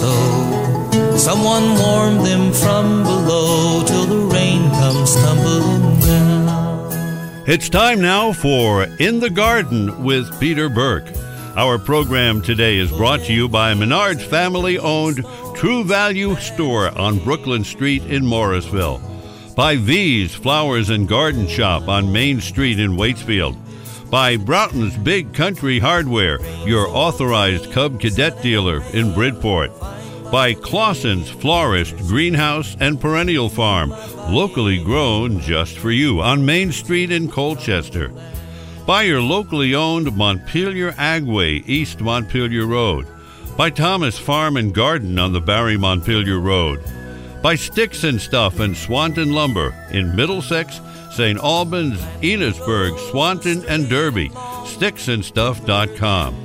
sow. Someone warm them from below till the rain comes tumbling down. It's time now for In the Garden with Peter Burke. Our program today is brought to you by Menard's family owned True Value Store on Brooklyn Street in Morrisville, by V's Flowers and Garden Shop on Main Street in Waitsfield, by Broughton's Big Country Hardware, your authorized Cub Cadet dealer in Bridport, by Claussen's Florist, Greenhouse, and Perennial Farm, locally grown just for you on Main Street in Colchester. By your locally owned Montpelier Agway, East Montpelier Road, by Thomas Farm and Garden on the Barre Montpelier Road, by Sticks and Stuff and Swanton Lumber in Middlesex, St. Albans, Enosburg, Swanton, and Derby, sticksandstuff.com.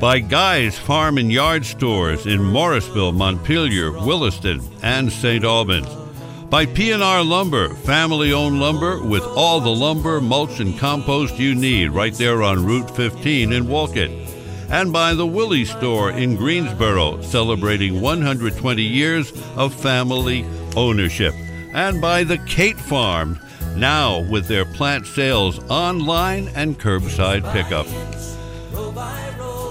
By Guy's Farm and Yard Stores in Morrisville, Montpelier, Williston, and St. Albans by P&R Lumber, family-owned lumber with all the lumber, mulch, and compost you need right there on Route 15 in Wolcott. And by the Willey Store in Greensboro, celebrating 120 years of family ownership. And by the Cate Farm, now with their plant sales online and curbside pickup.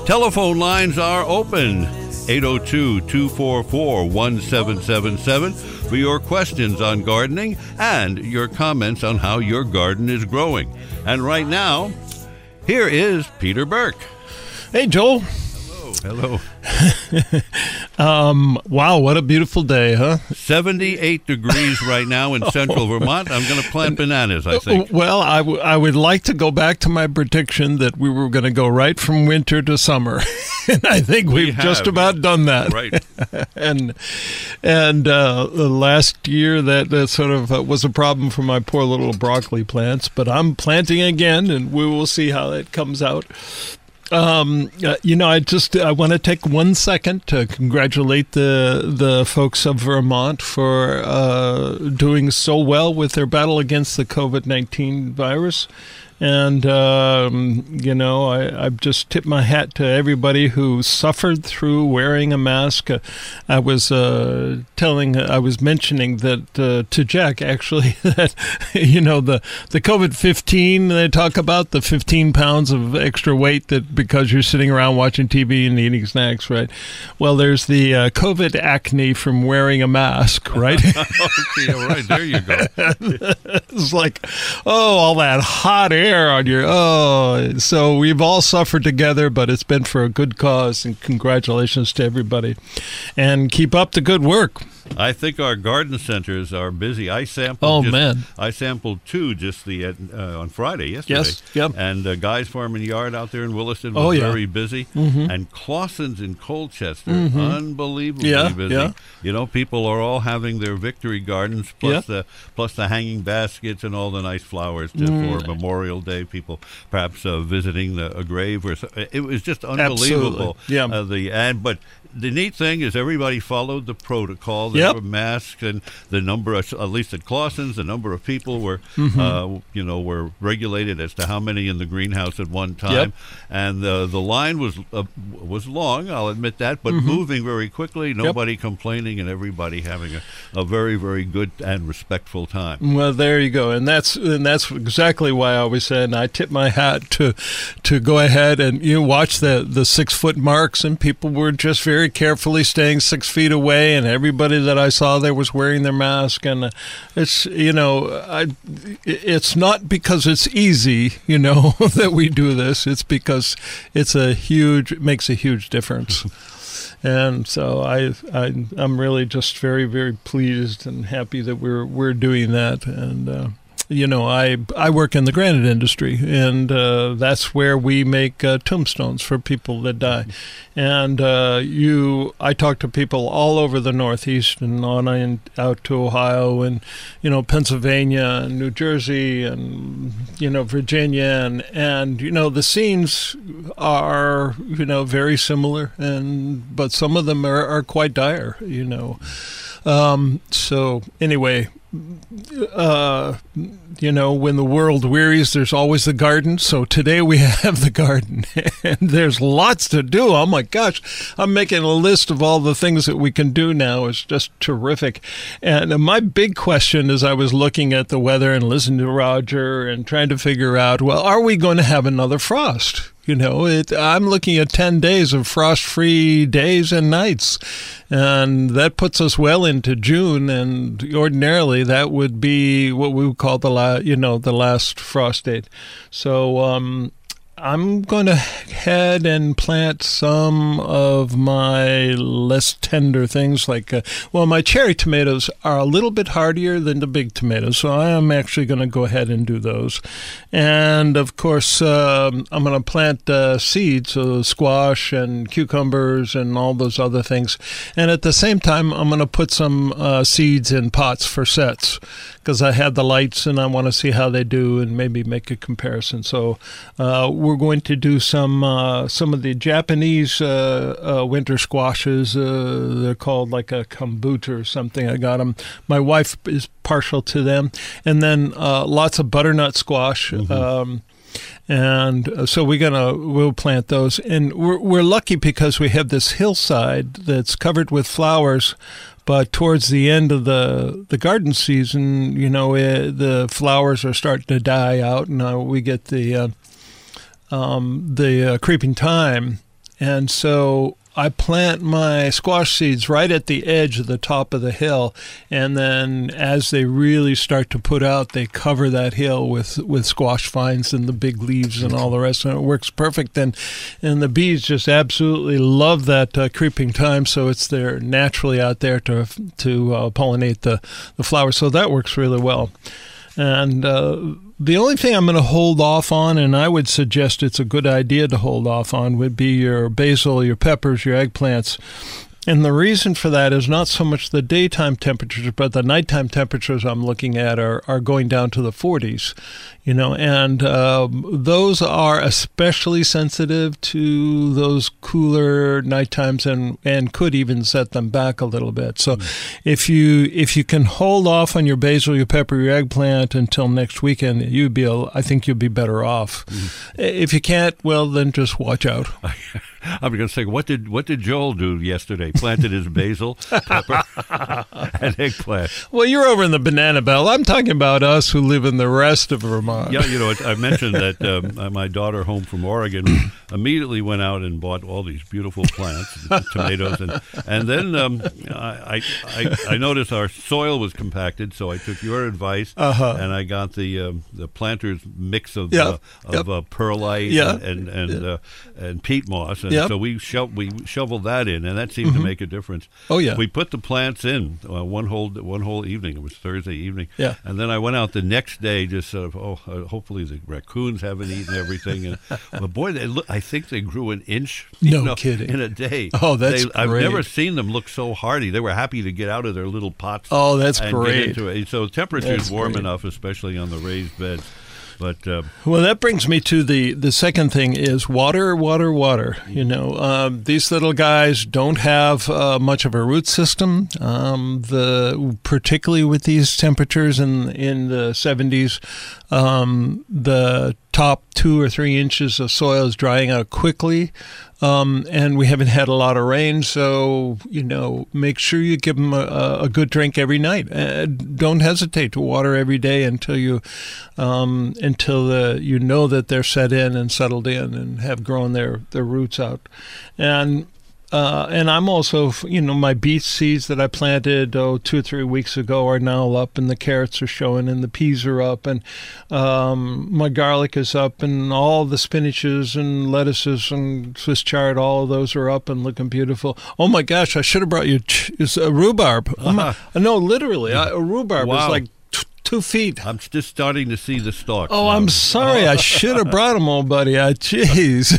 Telephone lines are open 802 244 1777 for your questions on gardening and your comments on how your garden is growing. And right now, here is Peter Burke. Hey, Joel. Hello. Hello. um, wow, what a beautiful day, huh? 78 degrees right now in central Vermont. I'm going to plant bananas, I think. Well, I, w- I would like to go back to my prediction that we were going to go right from winter to summer. and I think we've we just about done that. Right. and and uh, last year, that, that sort of uh, was a problem for my poor little broccoli plants. But I'm planting again, and we will see how that comes out. Um, uh, you know, I just I want to take one second to congratulate the the folks of Vermont for uh, doing so well with their battle against the COVID nineteen virus. And, um, you know, I, I've just tipped my hat to everybody who suffered through wearing a mask. Uh, I was uh, telling, I was mentioning that uh, to Jack, actually, that, you know, the, the COVID 15, they talk about the 15 pounds of extra weight that because you're sitting around watching TV and eating snacks, right? Well, there's the uh, COVID acne from wearing a mask, right? okay, all right, there you go. it's like, oh, all that hot air on your oh so we've all suffered together but it's been for a good cause and congratulations to everybody. And keep up the good work I think our garden centers are busy. I sampled. Oh just, man! I sampled two just the uh, on Friday yesterday. Yes. Yep. And uh, Guy's Farm and Yard out there in Williston oh, yeah. very busy. Mm-hmm. And Claussen's in Colchester, Mhm. unbelievably Yeah, busy. yeah. You know, people are all having their victory gardens plus the plus the hanging baskets and all the nice flowers to, Mm. for Memorial Day. People perhaps uh, visiting the, a grave or so. It was just unbelievable. Absolutely. Yeah. Uh, the and but the neat thing is everybody followed the protocol. Yep. masks, and the number, of, at least at Claussen's, the number of people were, Mhm. uh, you know, were regulated as to how many in the greenhouse at one time. Yep. And uh, the line was uh, was long, I'll admit that, but Mhm. moving very quickly. Nobody complaining, and everybody having a, a very, very good and respectful time. Well, there you go, and that's and that's exactly why I always said and I tip my hat to to go ahead and you know, watch the the six foot marks, and people were just very carefully staying six feet away, and everybody that I saw there was wearing their mask, and uh, it's you know I it's not because it's easy, you know, that we do this. It's because it's a huge it makes a huge difference. And so I, I, I'm really just very, very pleased and happy that we're we're doing that. And uh, you know, I I work in the granite industry, and uh, that's where we make uh, tombstones for people that die. And uh, you, I talk to people all over the Northeast and on in, out to Ohio and you know Pennsylvania and New Jersey and you know Virginia and and you know the scenes are you know very similar and but some of them are, are quite dire. You know. Um, so anyway, uh, you know, when the world wearies, there's always the garden. So today we have the garden, and there's lots to do. Oh my gosh, I'm making a list of all the things that we can do now. It's just terrific. And my big question as I was looking at the weather and listening to Roger and trying to figure out, well, are we going to have another frost? You know, it, I'm looking at 10 days of frost free days and nights. And that puts us well into June. And ordinarily, that would be what we would call the, la- you know, the last frost date. So, um, I'm going to head and plant some of my less tender things like, uh, well, my cherry tomatoes are a little bit hardier than the big tomatoes, so I am actually going to go ahead and do those. And of course, um, I'm going to plant uh, seeds, so squash and cucumbers and all those other things. And at the same time, I'm going to put some uh, seeds in pots for sets because I had the lights and I want to see how they do and maybe make a comparison. So uh, we're going to do some uh, some of the Japanese uh, uh winter squashes. Uh, they're called like a kabocha or something. I got them. My wife is partial to them, and then uh, lots of butternut squash. Mm-hmm. Um, and so we're gonna we'll plant those, and we're we're lucky because we have this hillside that's covered with flowers but towards the end of the the garden season, you know, it, eh, the flowers are starting to die out, and uh, we get the uh, um, the uh, creeping thyme, and so I plant my squash seeds right at the edge of the top of the hill, and then as they really start to put out, they cover that hill with, with squash vines and the big leaves and all the rest, and it works perfect. And and the bees just absolutely love that uh, creeping thyme, so it's there naturally out there to to uh, pollinate the the flowers. So that works really well, and. Uh, the only thing I'm going to hold off on, and I would suggest it's a good idea to hold off on, would be your basil, your peppers, your eggplants. And the reason for that is not so much the daytime temperatures, but the nighttime temperatures I'm looking at are, are going down to the 40s, you know, and um, those are especially sensitive to those cooler night times and, and could even set them back a little bit. So mm. if you if you can hold off on your basil, your pepper, your eggplant until next weekend, you'd be I think you'd be better off. Mm. If you can't, well then just watch out. I'm going to say, what did what did Joel do yesterday? Planted his basil, pepper, and eggplant. Well, you're over in the banana belt. I'm talking about us who live in the rest of Vermont. Yeah, you know, I mentioned that um, uh, my daughter, home from Oregon, immediately went out and bought all these beautiful plants, tomatoes, and and then um, I, I I noticed our soil was compacted, so I took your advice uh-huh. and I got the um, the planter's mix of yeah. uh, of yep. uh, perlite yeah. and and and, yeah. Uh, and peat moss. And yep. so we sho- we shoveled that in, and that seemed mm-hmm. to make a difference. Oh yeah. We put the plants in uh, one whole one whole evening. It was Thursday evening. Yeah. And then I went out the next day, just sort of oh, uh, hopefully the raccoons haven't eaten everything. And but boy, they look, I think they grew an inch. No know, kidding. In a day. Oh, that's they, I've never seen them look so hardy. They were happy to get out of their little pots. Oh, that's great. So temperature's warm great. enough, especially on the raised beds. But uh, well, that brings me to the the second thing is water, water, water. You know, um, these little guys don't have uh, much of a root system. Um, the particularly with these temperatures in in the 70s, um, the top two or three inches of soil is drying out quickly. Um, and we haven't had a lot of rain, so you know, make sure you give them a, a good drink every night. Uh, don't hesitate to water every day until you um, until the, you know that they're set in and settled in and have grown their their roots out. And uh, and I'm also, you know, my beet seeds that I planted oh, two or three weeks ago are now up, and the carrots are showing, and the peas are up, and um, my garlic is up, and all the spinaches and lettuces and Swiss chard, all of those are up and looking beautiful. Oh my gosh, I should have brought you ch- a rhubarb. Uh-huh. no, literally, a rhubarb wow. is like two feet. I'm just starting to see the stalks. Oh, I'm sorry. I should have brought them all, buddy. I, jeez.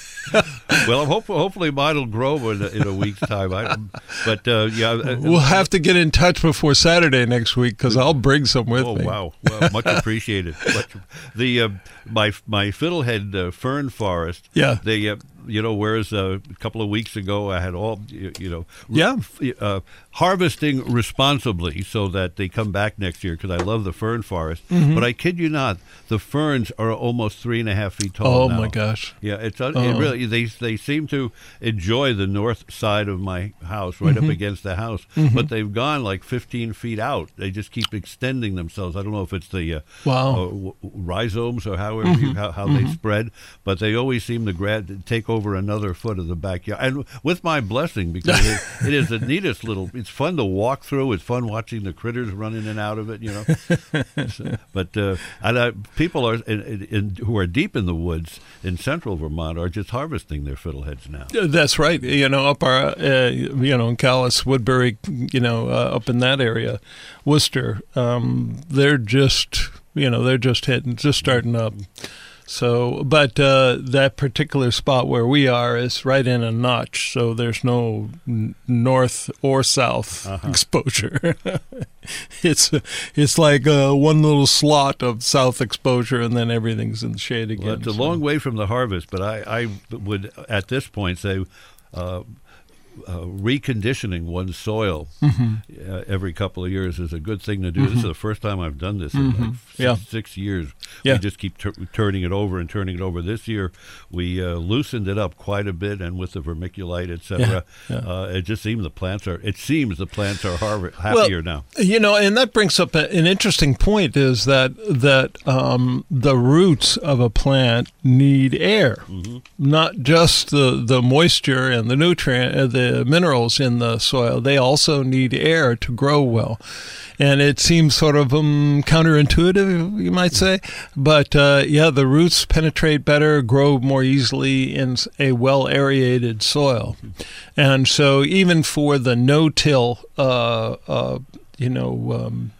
well, hopefully, hopefully mine will grow in a, in a week's time. I, but uh, yeah, uh, we'll have to get in touch before Saturday next week because I'll bring some with oh, me. Oh wow, well, much appreciated. Much, the uh, my my fiddlehead uh, fern forest. Yeah, they uh, you know, whereas uh, a couple of weeks ago I had all, you, you know, Yeah. uh, harvesting responsibly so that they come back next year because I love the fern forest. Mm-hmm. But I kid you not, the ferns are almost three and a half feet tall. Oh now. my gosh. Yeah, it's Oh. it really they they seem to enjoy the north side of my house, right Mm-hmm. up against the house, but they've gone like 15 feet out. They just keep extending themselves. I don't know if it's the uh, Wow. uh, w- rhizomes or however you, how, how they spread, but they always seem to grad take over another foot of the backyard, and with my blessing because it, it is the neatest little. It's fun to walk through. It's fun watching the critters run in and out of it. You know, So- but uh, and uh, people are in, in, in, who are deep in the woods in central Vermont are just harvesting their fiddleheads now. Uh, That's right. You know, up our, uh, you know, in Calais, Woodbury, you know, uh, up in that area, Worcester, um, they're just, you know, they're just hitting, just starting up. So, but uh, that particular spot where we are is right in a notch, so there's no n- north or south exposure. it's it's like uh, one little slot of south exposure, and then everything's in the shade again. Well, it's a so- long way from the harvest, but I, I would at this point say. Uh, uh, reconditioning one's soil Mm-hmm. uh, every couple of years is a good thing to do. This is the first time I've done this in like six, Mm-hmm. Yeah. six years. Yeah. We just keep tur turning it over and turning it over. This year, we uh, loosened it up quite a bit, and with the vermiculite, etc., Yeah, Uh, it just seems the plants are. It seems the plants are harv- happier now. You know, and that brings up an interesting point: is that that um, the roots of a plant need air, not just the the moisture and the nutrient, uh, minerals in the soil. They also need air to grow well, and it seems sort of um, counterintuitive, you might say, but uh, yeah, the roots penetrate better, grow more easily in a well aerated soil, and so even for the no-till, uh, uh, you know. Um,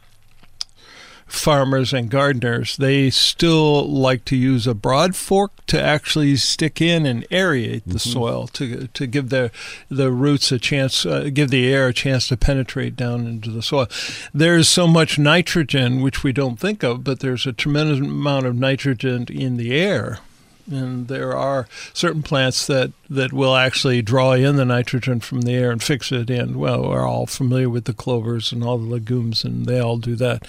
farmers and gardeners, they still like to use a broad fork to actually stick in and aerate the soil to to give the the roots a chance, uh, give the air a chance to penetrate down into the soil. There's so much nitrogen which we don't think of, but there's a tremendous amount of nitrogen in the air. And there are certain plants that, that will actually draw in the nitrogen from the air and fix it in. Well, we're all familiar with the clovers and all the legumes, and they all do that.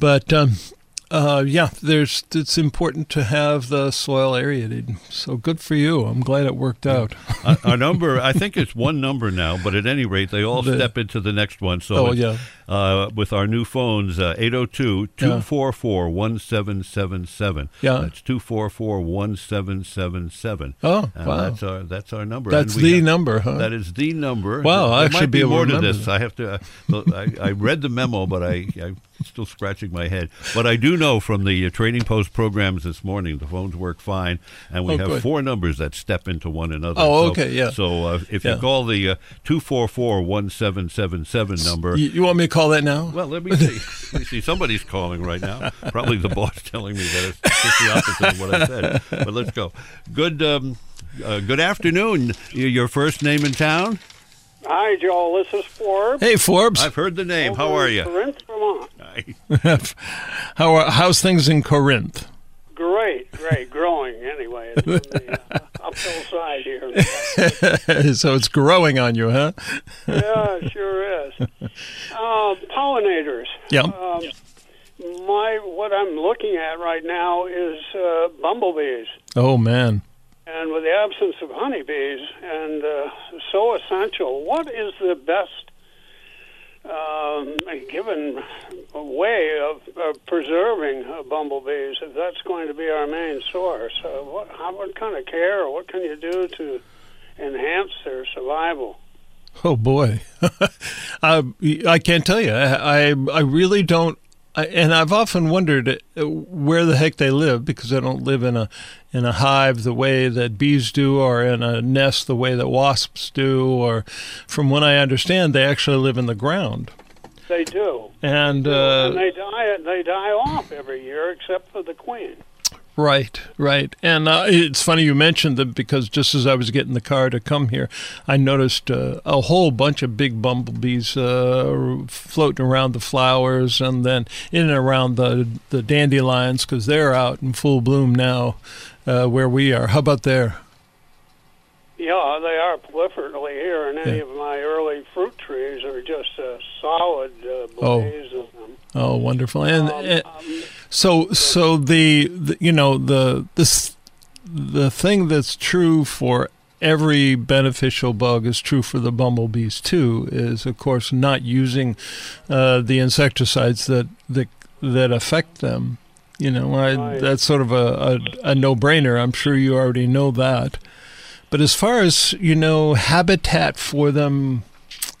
But um, uh, yeah, there's it's important to have the soil aerated. So good for you. I'm glad it worked out. our, our number, I think it's one number now, but at any rate, they all The- step into the next one. So, Oh, yeah. uh, with our new phones, uh, 802 244 1777. Yeah. That's 244 1777. Oh, And wow. That's our, that's our number. That's the have- number, huh? That is the number. Wow, there I should might be able more to this. that. I have to. Uh, I, I read the memo, but I, I'm still scratching my head. But I do know from the uh, Trading Post programs this morning, the phones work fine, and we Oh, have good. four numbers that step into one another. Oh, So- okay, yeah. So uh, if Yeah. you call the uh, two four four one seven seven seven number. You, you want me to call that now? Well, let me see. let me see. Somebody's calling right now. Probably the boss telling me that it's just the opposite of what I said. But let's go. Good. Um, uh, good afternoon. Your first name in town? Hi, Joel. This is Forbes. Hey, Forbes. I've heard the name. How are in you? Corinth, Vermont. How are, how's things in Corinth? Great, great, growing anyway. It's on the uh, uphill side here. so it's growing on you, huh? yeah, it sure is. Uh, pollinators. Yeah. Um, my what I'm looking at right now is uh, bumblebees, Oh man. and with the absence of honeybees, and uh, so essential. What is the best um, given a way of, of preserving uh, bumblebees if that's going to be our main source? Uh, what, how, what kind of care or what can you do to enhance their survival? Oh boy, I I can't tell you. I, I really don't. And I've often wondered uh, where the heck they live because they don't live in a in a hive the way that bees do, or in a nest the way that wasps do, or from what I understand, they actually live in the ground. They do, And uh, and they die. They die off every year, except for the queen. Right, right. And uh, it's funny you mentioned that because just as I was getting the car to come here, I noticed uh, a whole bunch of big bumblebees uh, floating around the flowers and then in and around the, the dandelions because they're out in full bloom now uh, where we are. How about there? yeah, they are proliferately here, and any Yeah. of my early fruit trees are just a solid uh, Oh. of them. Oh, wonderful! And, Um, and um, so, so the, the you know the this the thing that's true for every beneficial bug is true for the bumblebees too. Is of course not using uh, the insecticides that that that affect them. You know, I, that's sort of a, a, a no-brainer. I'm sure you already know that. But as far as you know, habitat for them,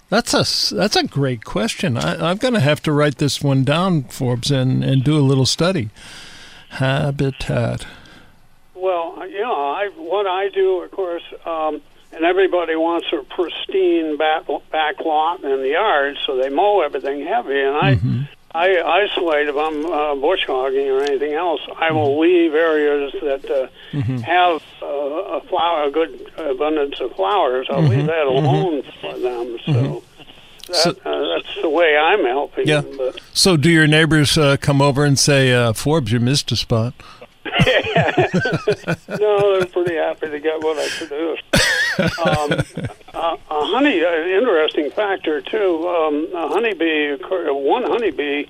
that's a that's a great question. I, I'm going to have to write this one down, Forbes, and, and do a little study. Habitat. Well, yeah, I, what I do, of course, um, and everybody wants a pristine back, back lot in the yard, so they mow everything heavy. And I, I isolate if I'm uh, bush hogging or anything else. I will leave areas that uh, have uh, a flower, a good abundance of flowers. I'll leave that alone for them. So. That, So- uh, that's the way I'm helping Yeah. them. But So, do your neighbors uh, come over and say, uh, "Forbes, you missed a spot"? no, they're pretty happy to get what I produced. um, uh, a honey, an interesting factor too. Um, a honeybee, one honeybee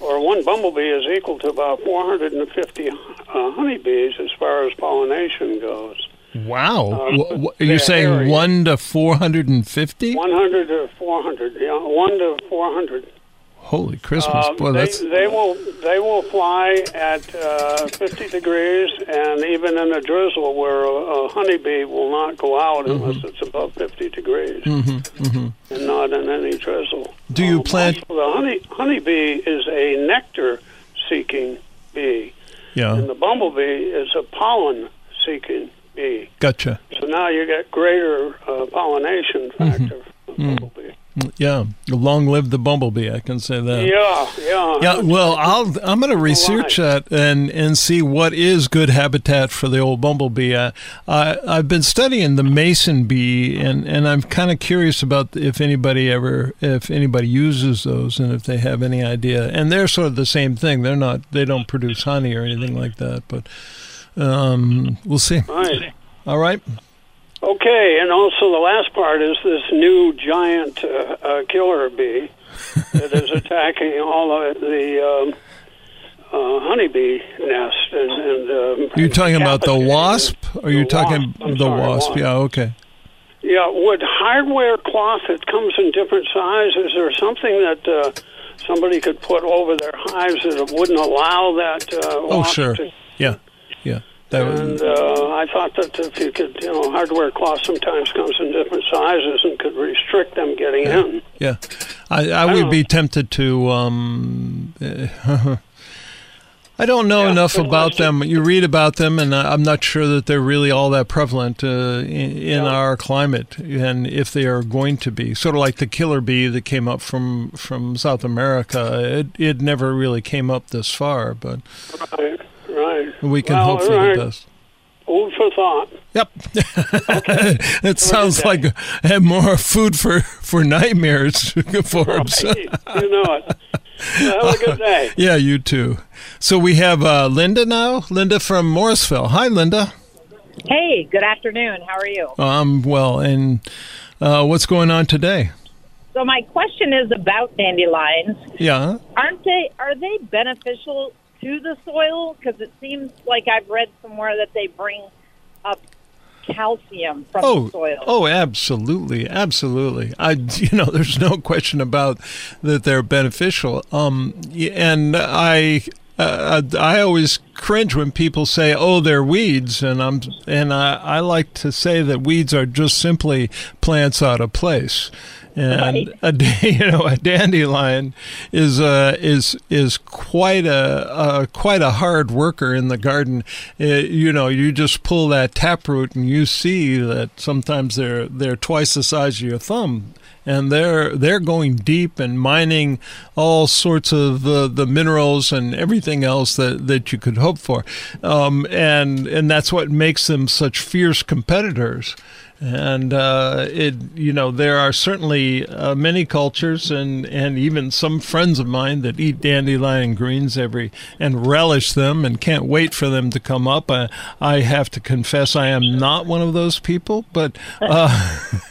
or one bumblebee is equal to about 450 uh, honeybees as far as pollination goes. Wow! Um, Wh- wh- are you they're saying hairy. one to four hundred and fifty? 100 to 400, yeah, one to 400. Holy Christmas! Um, Boy, they, that's they will they will fly at uh, 50 degrees, and even in a drizzle where a, a honeybee will not go out Mm-hmm. unless it's above 50 degrees, and not in any drizzle. Do you Um, plant- also, the honey honeybee is a nectar-seeking bee, yeah. and the bumblebee is a pollen-seeking bee. Gotcha. So now you get greater uh, pollination Mm-hmm. factor. Bumblebee. Yeah. Long live the bumblebee! I can say that. Yeah, yeah. Yeah, well, I'll I'm going to research that and and see what is good habitat for the old bumblebee. I, I I've been studying the mason bee, and and I'm kind of curious about if anybody ever if anybody uses those and if they have any idea. And they're sort of the same thing. They're not they don't produce honey or anything like that, but um, we'll see. Right. All right. Okay, and also the last part is this new giant uh, uh, killer bee that is attacking all of the um, uh, honeybee nest. And, and um, You're talking about the wasp? Or the you talking wasp. I'm the sorry, wasp? wasp. Yeah. Okay. Yeah, would hardware cloth that comes in different sizes, or something that uh, somebody could put over their hives that wouldn't allow that uh, Oh, sure. to Yeah. Yeah. And uh, I thought that if you could, you know, hardware cloth sometimes comes in different sizes and could restrict them getting in. Yeah, I, I would be tempted to. Um, I don't know Yeah, enough about them. You read about them, and I- I'm not sure that they're really all that prevalent uh, in, in Yeah. our climate, and if they are going to be. Sort of like the killer bee that came up from from South America. It it never really came up this far, but Right, right. we can Well, hope for right. the best. Food for thought. Yep. it sounds like have more food for, for nightmares, Forbes. you know it. Well, have a good day. Yeah, you too. So we have uh, Linda now. Linda from Morrisville. Hi, Linda. Hey, good afternoon. How are you? I'm um, well, and uh, what's going on today? So my question is about dandelions. Yeah. Aren't they? Are they beneficial to the soil? Because it seems like I've read somewhere that they bring up calcium from Oh, the soil. oh, absolutely, absolutely. I, you know, there's no question about that they're beneficial. Um, and I, uh, I always cringe when people say, "Oh, they're weeds," and I'm, and I, I like to say that weeds are just simply plants out of place. And Right. a you know a dandelion is uh, is is quite a uh, quite a hard worker in the garden. Uh, you know, you just pull that taproot and you see that sometimes they're they're twice the size of your thumb, and they're they're going deep and mining all sorts of uh, the minerals and everything else that, that you could hope for, um, and and that's what makes them such fierce competitors. And uh, it you know there are certainly uh, many cultures and and even some friends of mine that eat dandelion greens every and relish them and can't wait for them to come up. I, I have to confess I am not one of those people, but uh,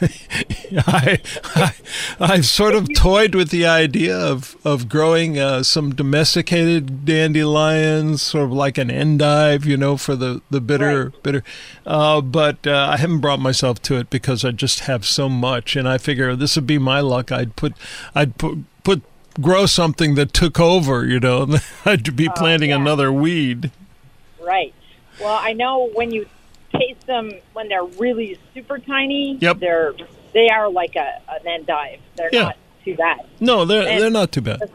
I, I I've sort of toyed with the idea of of growing uh, some domesticated dandelions, sort of like an endive, you know, for the the bitter Right. bitter. Uh, but uh, I haven't brought myself to it because I just have so much, and I figure this would be my luck. I'd put, I'd put, put grow something that took over, you know. I'd be planting yeah. another weed. Right. Well, I know when you taste them when they're really super tiny. Yep. They're they are like a an endive. They're Yeah. not too bad. No, they're And- they're not too bad.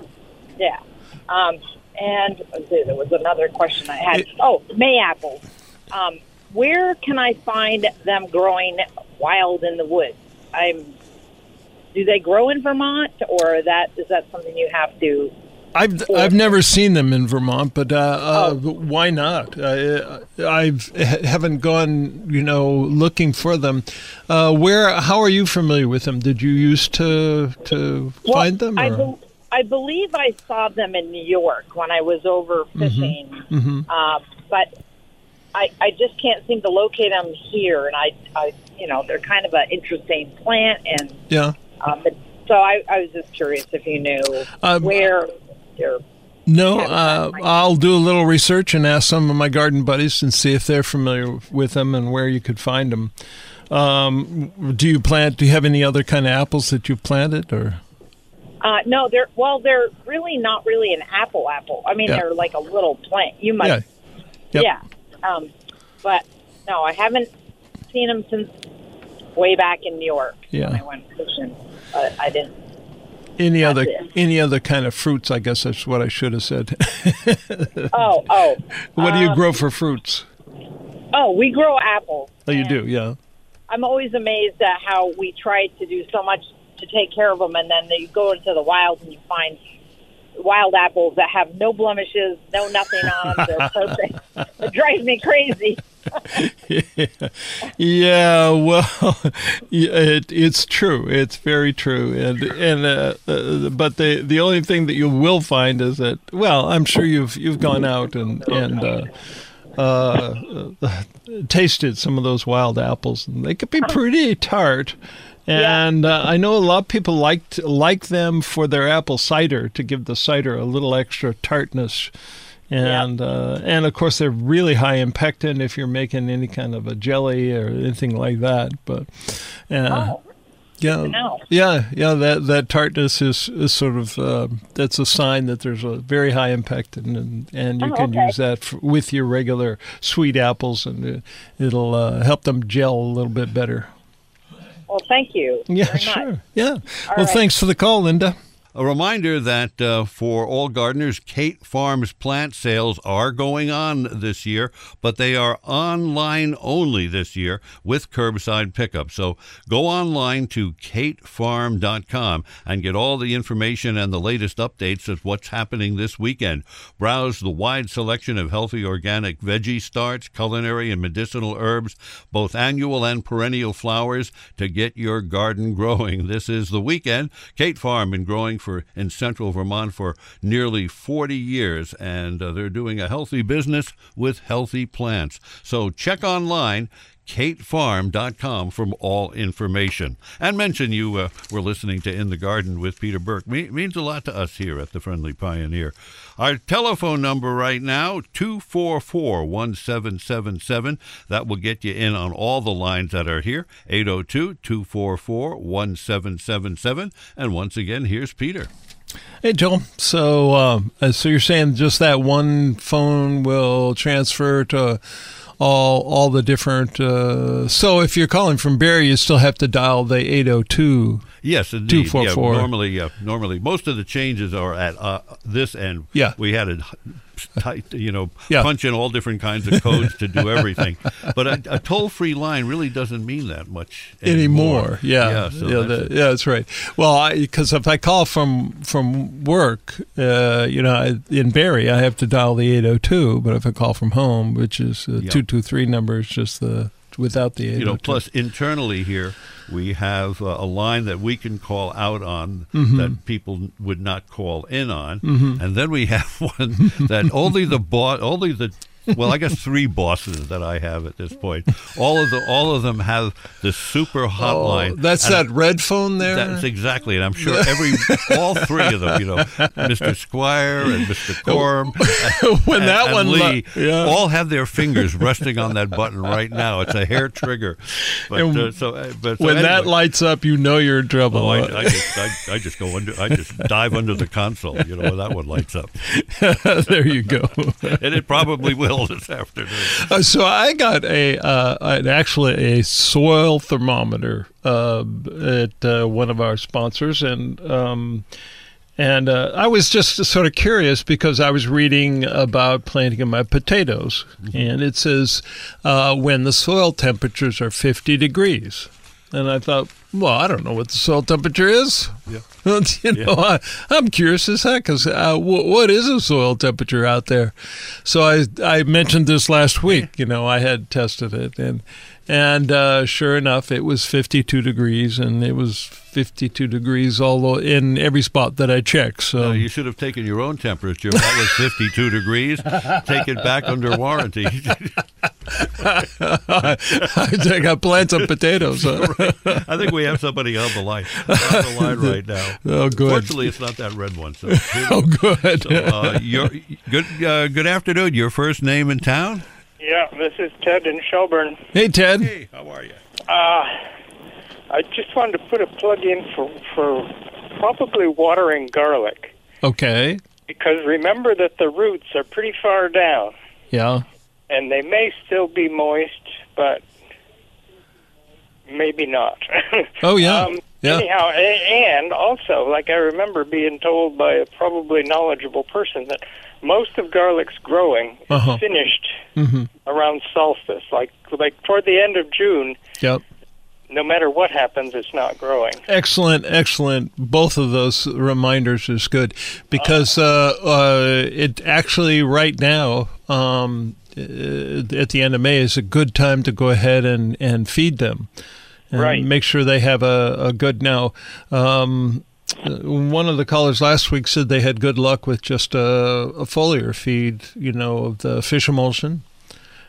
Yeah. Um, and there was another question I had. It- oh, May apples. Um, where can I find them growing wild in the woods? I'm. Do they grow in Vermont, or that is that something you have to? I've I've never seen them in Vermont, but uh, uh, why not? I I've haven't gone, you know, looking for them. Uh, where? How are you familiar with them? Did you used to to Well, find them? I, bel I believe I saw them in New York when I was over fishing, Mhm. uh, but I, I just can't seem to locate them here. And I, I, you know, they're kind of an interesting plant, and yeah. um, but, so I, I was just curious if you knew Um, where they're. No, uh. I'll do a little research and ask some of my garden buddies and see if they're familiar with them and where you could find them. Um, do you plant? Do you have any other kind of apples that you've planted, or Uh, no, they're well, they're really not really an apple apple. I mean, Yeah. they're like a little plant. You might, yeah, Yep. yeah. Um, but no, I haven't seen them since way back in New York Yeah. when I went fishing. But I didn't. any other it. any other kind of fruits? I guess that's what I should have said. Oh, oh, what do you Um, grow for fruits? oh! We grow apples. Oh, you do, yeah. I'm always amazed at how we try to do so much to take care of them, and then you go into the wild and you find wild apples that have no blemishes, no nothing on them. They're perfect. it drives me crazy. Yeah, well, it, it's true. It's very true, and and uh, uh, but the the only thing that you will find is that well, I'm sure you've you've gone out and and uh, uh, uh, tasted some of those wild apples, and they could be pretty tart. And uh, I know a lot of people like like them for their apple cider to give the cider a little extra tartness and uh, and of course they're really high in pectin if you're making any kind of a jelly or anything like that. But uh, Oh, yeah, yeah, yeah, that that tartness is, is sort of uh, that's a sign that there's a very high in pectin, and and you Oh, can okay. use that f with your regular sweet apples, and it, it'll uh, help them gel a little bit better. Well, thank you. Yeah, very much. sure. Yeah. well, right. thanks for the call, Linda. A reminder that uh, for all gardeners, Cate Farms plant sales are going on this year, but they are online only this year with curbside pickup. So go online to catefarm.com and get all the information and the latest updates of what's happening this weekend. Browse the wide selection of healthy organic veggie starts, culinary and medicinal herbs, both annual and perennial flowers to get your garden growing. This is the weekend. Cate Farm been growing for in central Vermont for nearly 40 years, and uh, they're doing a healthy business with healthy plants. So check online catefarm.com for all information. And mention you uh, were listening to In the Garden with Peter Burke. Me- means a lot to us here at the Friendly Pioneer. Our telephone number right now, 244 1777. That will get you in on all the lines that are here, 802 244 1777. And once again, here's Peter. Hey, Joel. So, uh, so you're saying just that one phone will transfer to all all the different. Uh, so, if you're calling from Barre, you still have to dial the 802. Yes, indeed. Yeah, 244. normally, yeah, normally most of the changes are at uh, this end. Yeah. we had it tight, you know, Yeah. punch in all different kinds of codes to do everything. But a, a toll-free line really doesn't mean that much anymore. anymore. Yeah, yeah, so yeah, that's the- yeah, that's right. Well, because if I call from from work, uh, you know, I, in Barre, I have to dial the eight hundred two. But if I call from home, which is the Yeah. two two three number, it's just the without the 802. you know, plus internally here, we have uh, a line that we can call out on Mm-hmm. that people would not call in on, and then we have one that only the boss, only the well, I guess three bosses that I have at this point. All of the all of them have the super hotline. Oh, that's that red phone there. That's exactly, and I'm sure every all three of them, you know, Mr. Squier and Mr. Corm, when and, that and one, Lee, li- yeah. all have their fingers resting on that button right now. It's a hair trigger, but And uh, so uh, but so when that lights up, you know you're in trouble. Oh, I, I, just, I, I just go under. I just dive under the console. You know, when that one lights up, there you go. and it probably will this afternoon. Uh, so I got a uh, actually a soil thermometer uh, at uh, one of our sponsors, and um, and uh, I was just sort of curious because I was reading about planting my potatoes, and it says uh, when the soil temperatures are 50 degrees. And I thought, well, I don't know what the soil temperature is. Yeah. you know, I, I'm curious as heck because uh, w- what is a soil temperature out there? So I I mentioned this last week. You know, I had tested it, and and uh, sure enough, it was 52 degrees, and it was 52 degrees all in every spot that I checked. So Uh, you should have taken your own temperature. That was 52 degrees. Take it back under warranty. I got plants of potatoes. huh? I think we have somebody on the line on the line right now. Oh, good. Fortunately, it's not that red one. So, Oh, good. so uh, your good uh, good afternoon. Your first name in town? Yeah, this is Ted in Shelburne. Hey, Ted. Hey, how are you? Uh, I just wanted to put a plug in for, for probably watering garlic Okay. because remember that the roots are pretty far down Yeah. and they may still be moist, but maybe not. Oh, yeah. Um, Yeah. Anyhow, and also, like I remember being told by a probably knowledgeable person that most of garlic's growing is Uh-huh. finished hmm around solstice, like like toward the end of June. Yep. No matter what happens, it's not growing. Excellent, excellent. Both of those reminders is good because uh, uh, it actually right now um, uh, at the end of May is a good time to go ahead and, and feed them. And Right. Make sure they have a, a good now. Um, one of the callers last week said they had good luck with just a, a foliar feed, you know, of the fish emulsion.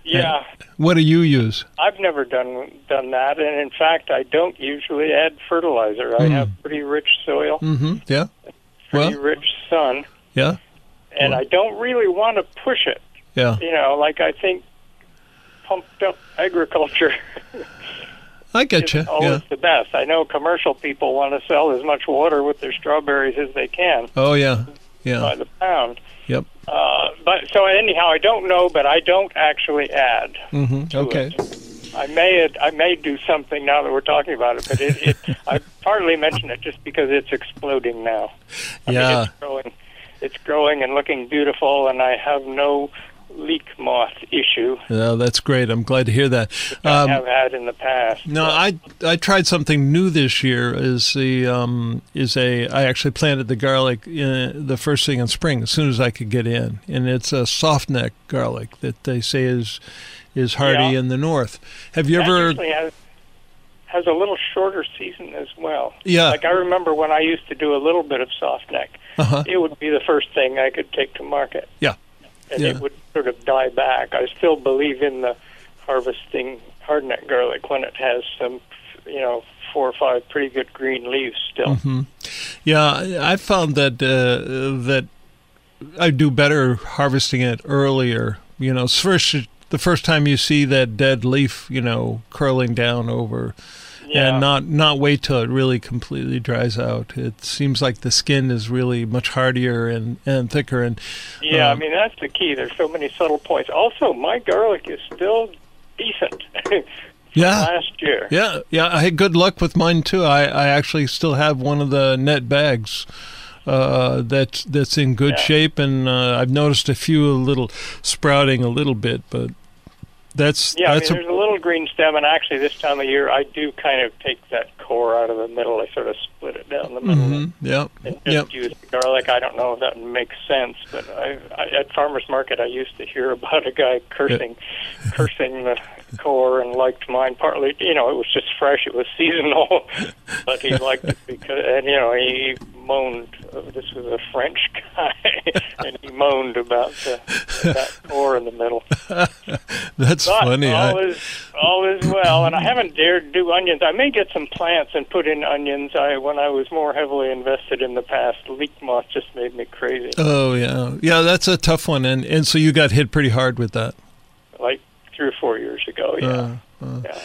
Yeah, What do you use? I've never done done that, and in fact, I don't usually add fertilizer. I Hmm. have pretty rich soil, Mm-hmm. Yeah. pretty Well, rich sun, yeah. and I don't really want to push it. Yeah. You know, like I think pumped up agriculture I get you. always Yeah. the best. I know commercial people want to sell as much water with their strawberries as they can Oh, yeah. Yeah. by the pound. Yep. Uh, but so anyhow, I don't know, but I don't actually add. Mm-hmm. Okay. it. I may I may do something now that we're talking about it, but it, it I partly mention it just because it's exploding now. I mean, Yeah. it's growing, it's growing and looking beautiful, and I have no leek moth issue Yeah, that's great. I'm glad to hear that. I Um, have had in the past. no, I I tried something new this year. Is the um, is a I actually planted the garlic in, the first thing in spring as soon as I could get in, and it's a soft neck garlic that they say is is hardy Yeah. in the north. Have you That ever? has a little shorter season as well. Yeah. Like I remember when I used to do a little bit of soft neck, Uh-huh. it would be the first thing I could take to market. Yeah. And Yeah. it would sort of die back. I still believe in the harvesting hardneck garlic when it has some, you know, four or five pretty good green leaves still. Mm-hmm. Yeah, I I found that uh, that I do better harvesting it earlier. You know, first the first time you see that dead leaf, you know, curling down over, Yeah. and not not wait till it really completely dries out. It seems like the skin is really much hardier and and thicker. And Yeah, I Um, mean that's the key. There's so many subtle points. Also, my garlic is still decent. yeah. last year. Yeah, yeah, I had good luck with mine too. I, I actually still have one of the net bags uh, that's that's in good Yeah. shape, and uh, I've noticed a few a little sprouting a little bit, but that's Yeah, I mean, that's there's a little green stem, and actually this time of year I do kind of take that core out of the middle. I sort of split it down the middle Mm-hmm. Yep. and just Yep. use the garlic. I don't know if that makes sense, but I, I, at farmers market I used to hear about a guy cursing, cursing the core and liked mine. Partly, you know, it was just fresh. It was seasonal, but he liked it because, and you know, he moaned. Uh, this was a French guy, and he moaned about the, that core in the middle. That's But funny. all I, is all is well, and I haven't dared do onions. I may get some plants and put in onions. I when I was more heavily invested in the past, leek moth just made me crazy. oh yeah, yeah. That's a tough one, and and so you got hit pretty hard with that. Like three or four years ago, yeah, yeah.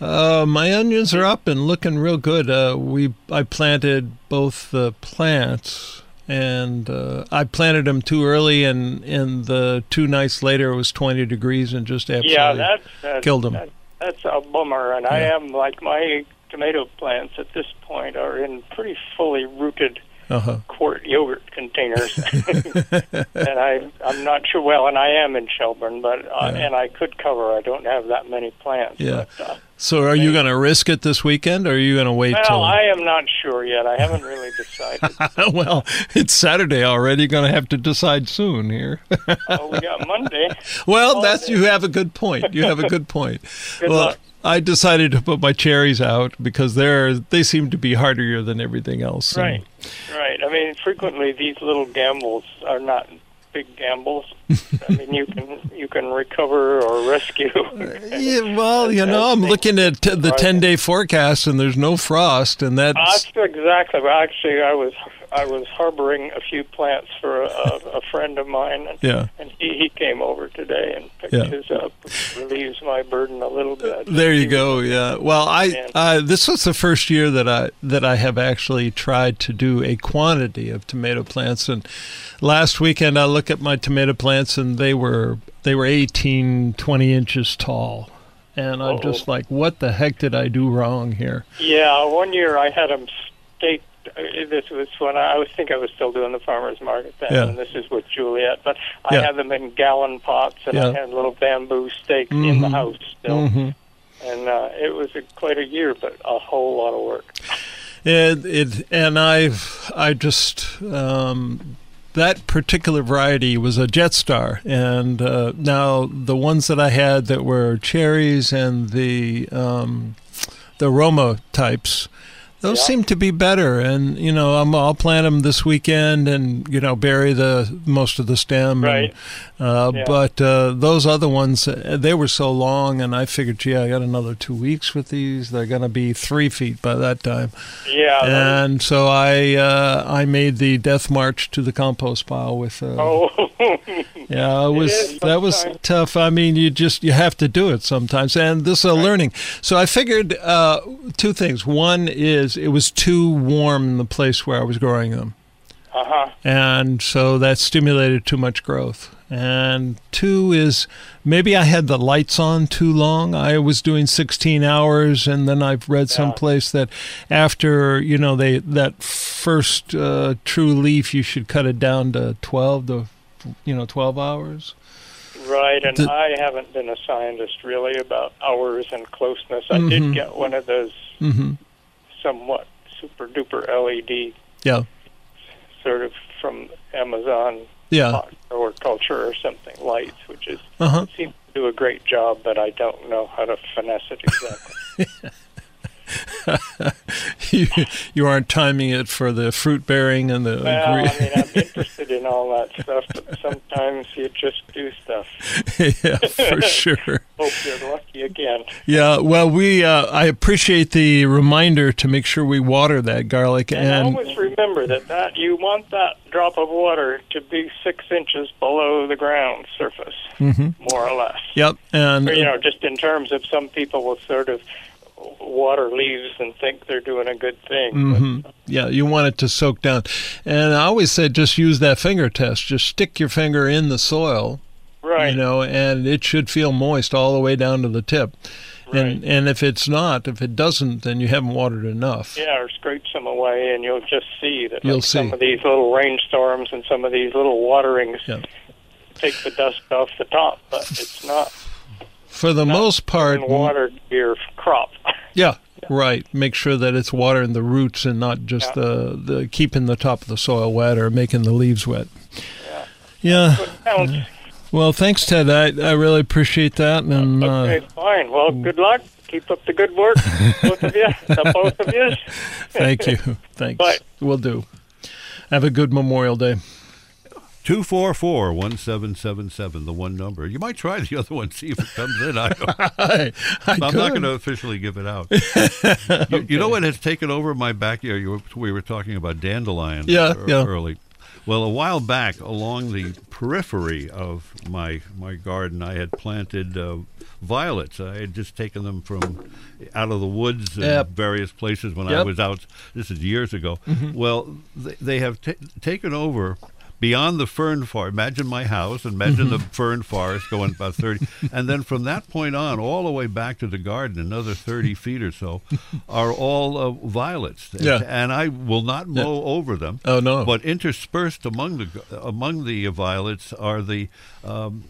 Uh, my onions are up and looking real good. Uh, we I planted both the plants, and uh, I planted them too early, and and the two nights later it was twenty degrees and just absolutely Yeah, that's, that's killed 'em. that- that's a bummer, and I am like my tomato plants at this point are in pretty fully rooted uh-huh. quart yogurt containers, and I I'm not sure. Well, and I am in Shelburne, but uh, Yeah. and I could cover. I don't have that many plants. Yeah. But, uh, So are you going to risk it this weekend, or are you going to wait well, till? I am not sure yet. I haven't really decided. well, it's Saturday already. You're going to have to decide soon here. oh, we got Monday. well, that's you have a good point. You have a good point. Good well, luck. I decided to put my cherries out because they're they seem to be hardier than everything else. And- Right, right. I mean, frequently these little gambles are not big gambles. I mean, you can you can recover or rescue. Uh, yeah, well, you know, I'm looking at t- the 10 day forecast and there's no frost, and that's. That's exactly. Well, actually, I was I was harboring a few plants for a, a friend of mine, and, Yeah. and he, he came over today and picked Yeah. his up, which relieves my burden a little bit. There you go. Yeah. Well, I uh, this was the first year that I that I have actually tried to do a quantity of tomato plants. And last weekend, I look at my tomato plants, and they were they were 18, 20 inches tall. And I'm just Uh-oh. like, what the heck did I do wrong here? Yeah, one year I had them staked. Uh, This was when I, I was think I was still doing the farmers market then, Yeah. and this is with Juliet. But I Yeah. had them in gallon pots, and I had little bamboo stakes in the Mhm. house still. hmm And uh, it was a, quite a year, but a whole lot of work. It, it and I've I just um, that particular variety was a Jetstar, and uh, now the ones that I had that were cherries and the um, the Roma types. Those Yeah. seem to be better, and you know I'm, I'll plant them this weekend, and you know bury the most of the stem. Right. And, uh, Yeah. But uh, those other ones, they were so long, and I figured, gee, I got another two weeks with these. They're going to be three feet by that time. Yeah. And so I uh, I made the death march to the compost pile with. Uh, oh. yeah, it was is that was tough. I mean, you just you have to do it sometimes, and this is a learning. So I figured uh, two things. One is it was too warm in the place where I was growing them, uh huh. and so that stimulated too much growth. And two is maybe I had the lights on too long. I was doing 16 hours, and then I've read someplace that after you know they that first uh, true leaf, you should cut it down to 12 to you know 12 hours. Right, and The- I haven't been a scientist really about hours and closeness. I Mhm. did get one of those hmm somewhat super duper LED Yeah, sort of from Amazon yeah. or culture or something lights, which is Uh huh. seems to do a great job, but I don't know how to finesse it exactly. you, you aren't timing it for the fruit bearing and the. well, I mean, I'm interested in all that stuff, but sometimes you just do stuff. yeah, for sure. Hope you're lucky again. Yeah, well, we uh, I appreciate the reminder to make sure we water that garlic And, and always remember that, that you want that drop of water to be six inches below the ground surface, Mhm. more or less. yep and Or, you know, just in terms of some people will sort of water leaves and think they're doing a good thing. hmm Yeah, you want it to soak down. And I always say just use that finger test. Just stick your finger in the soil, Right. you know, and it should feel moist all the way down to the tip. And Right. and if it's not, if it doesn't, then you haven't watered enough. Yeah, or scrape some away, and you'll just see that You'll like, some of these little rainstorms and some of these little waterings Yeah. take the dust off the top, but it's not for the most part, water your crop. yeah, right. Make sure that it's watering the roots and not just Yeah. the the keeping the top of the soil wet or making the leaves wet. Yeah. Counts. Well, thanks, Ted. I, I really appreciate that, and Okay, uh, fine. Well, good luck. Keep up the good work, both of you. Both of you. thank you. Thanks. Bye. We'll do. Have a good Memorial Day. 244 1777, the one number. You might try the other one, see if it comes in. I don't, I, I I'm not going to officially give it out. you, you know what has taken over my backyard? You were, we were talking about dandelions Yeah, ear- yeah. early. Well, a while back, along the periphery of my my garden, I had planted uh, violets. I had just taken them from out of the woods and Yep. various places when I was out. This is years ago. Mm-hmm. Well, they, they have ta taken over beyond the fern forest. Imagine my house. Imagine the Mm-hmm. fern forest going about thirty, and then from that point on, all the way back to the garden, another thirty feet or so, are all uh, violets. Yeah. and I will not mow over them. Oh, no. But interspersed among the among the violets are the. Um,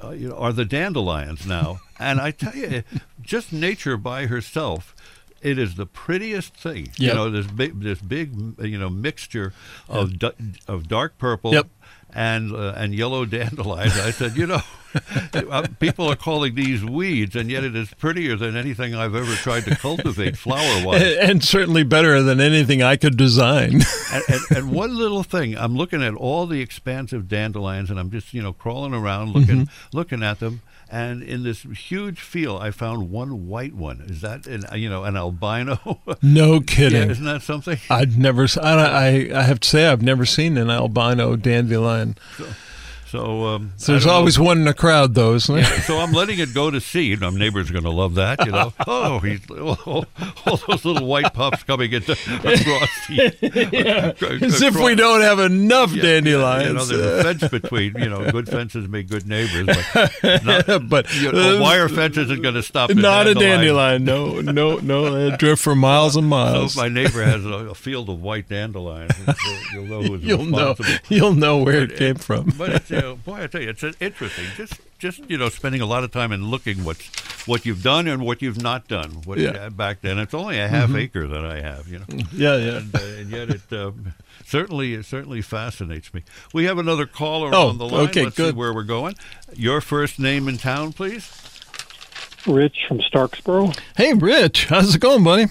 uh, you know, are the dandelions now, and I tell you, just nature by herself, it is the prettiest thing. You know, this big, this big, you know, mixture of du- of dark purple Yep. and uh, and yellow dandelions. I said, you know, uh, people are calling these weeds, and yet it is prettier than anything I've ever tried to cultivate flower wise. and, and certainly better than anything I could design. and, and, and one little thing, I'm looking at all the expansive dandelions, and I'm just you know crawling around looking Mm-hmm. looking at them. And in this huge field, I found one white one. Is that an, you know an albino? no yeah, kidding. isn't that something? I'd never. I, I I have to say I've never seen an albino dandelion. So um, So there's don't know. always one in the crowd, though, isn't there? Yeah, so I'm letting it go to seed. My neighbor's going to love that, you know. Oh, he's all, all those little white puffs coming into across the, As if we don't have enough dandelions. You know, there's a fence between. You know, good fences make good neighbors, but not, but you know, uh, a wire fence isn't going to stop. not a dandelion. No, no, no. They drift for miles and So miles. if my neighbor has a, a field of white dandelions, you'll know who's You'll know. You'll know where it came from. But it's, you know, boy, I tell you, it's interesting. Just, just you know, spending a lot of time and looking what's what you've done and what you've not done. What Yeah. Mm-hmm. back then, it's only a half acre that I have. You know, Yeah, yeah. and, uh, and yet it um, certainly it certainly fascinates me. We have another caller Oh, on the line. okay, Let's good. see where we're going. Your first name in town, please. Rich from Starksboro. Hey, Rich, how's it going, buddy?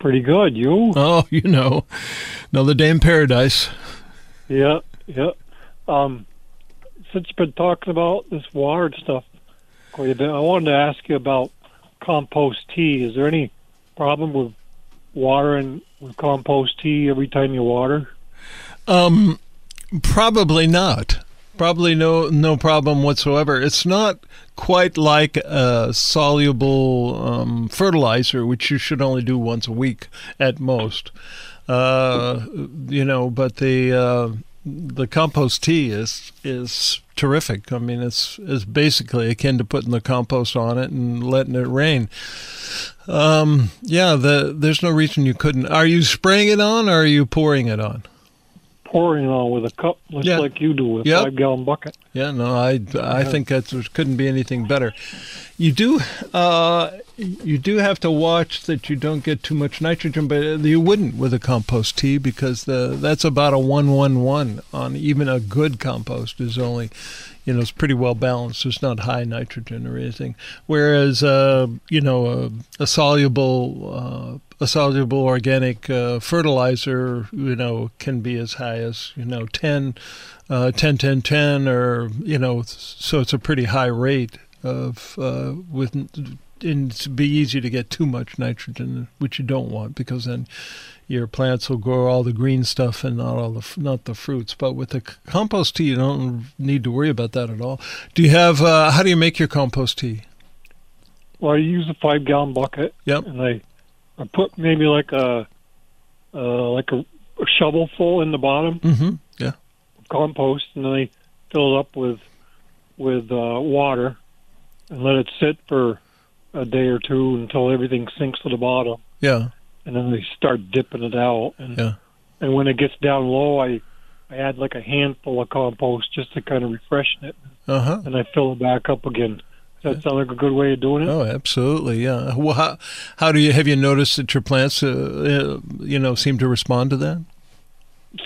Pretty good. You? Oh, you know, another day in paradise. Yeah, yeah. Um, since you've been talking about this water and stuff quite a bit, I wanted to ask you about compost tea. Is there any problem with watering with compost tea every time you water? Um, probably not. Probably no no problem whatsoever. It's not quite like a soluble um, fertilizer, which you should only do once a week at most. Uh, you know, but the uh, the compost tea is is terrific. I mean, it's it's basically akin to putting the compost on it and letting it rain. Um, yeah, the there's no reason you couldn't. Are you spraying it on or are you pouring it on? Pouring it on with a cup, just Yeah. like you do with Yep. a five gallon bucket. Yeah, no, I I think that there couldn't be anything better. You do uh, you do have to watch that you don't get too much nitrogen, but you wouldn't with a compost tea because the that's about a one one one on even a good compost is only you know it's pretty well balanced. It's not high nitrogen or anything. Whereas uh, you know a, a soluble uh, a soluble organic uh, fertilizer you know can be as high as you know 10 uh, 10 10 10 or you know so it's a pretty high rate of uh, with and to be easy to get too much nitrogen which you don't want because then your plants will grow all the green stuff and not all the not the fruits. But with the compost tea you don't need to worry about that at all. Do you have uh, how do you make your compost tea? Well, I use a five gallon bucket, Yep. and I I put maybe like a uh, like a, a shovel full in the bottom, mm-hmm. Yeah. Compost, and then I fill it up with with uh, water, and let it sit for a day or two until everything sinks to the bottom, yeah and then I start dipping it out. And Yeah. and when it gets down low, I I add like a handful of compost just to kind of refreshen it, uh-huh and I fill it back up again. Does that sound like a good way of doing it? Oh, absolutely. Yeah. Well, how, how do you have you noticed that your plants, uh, uh, you know, seem to respond to that?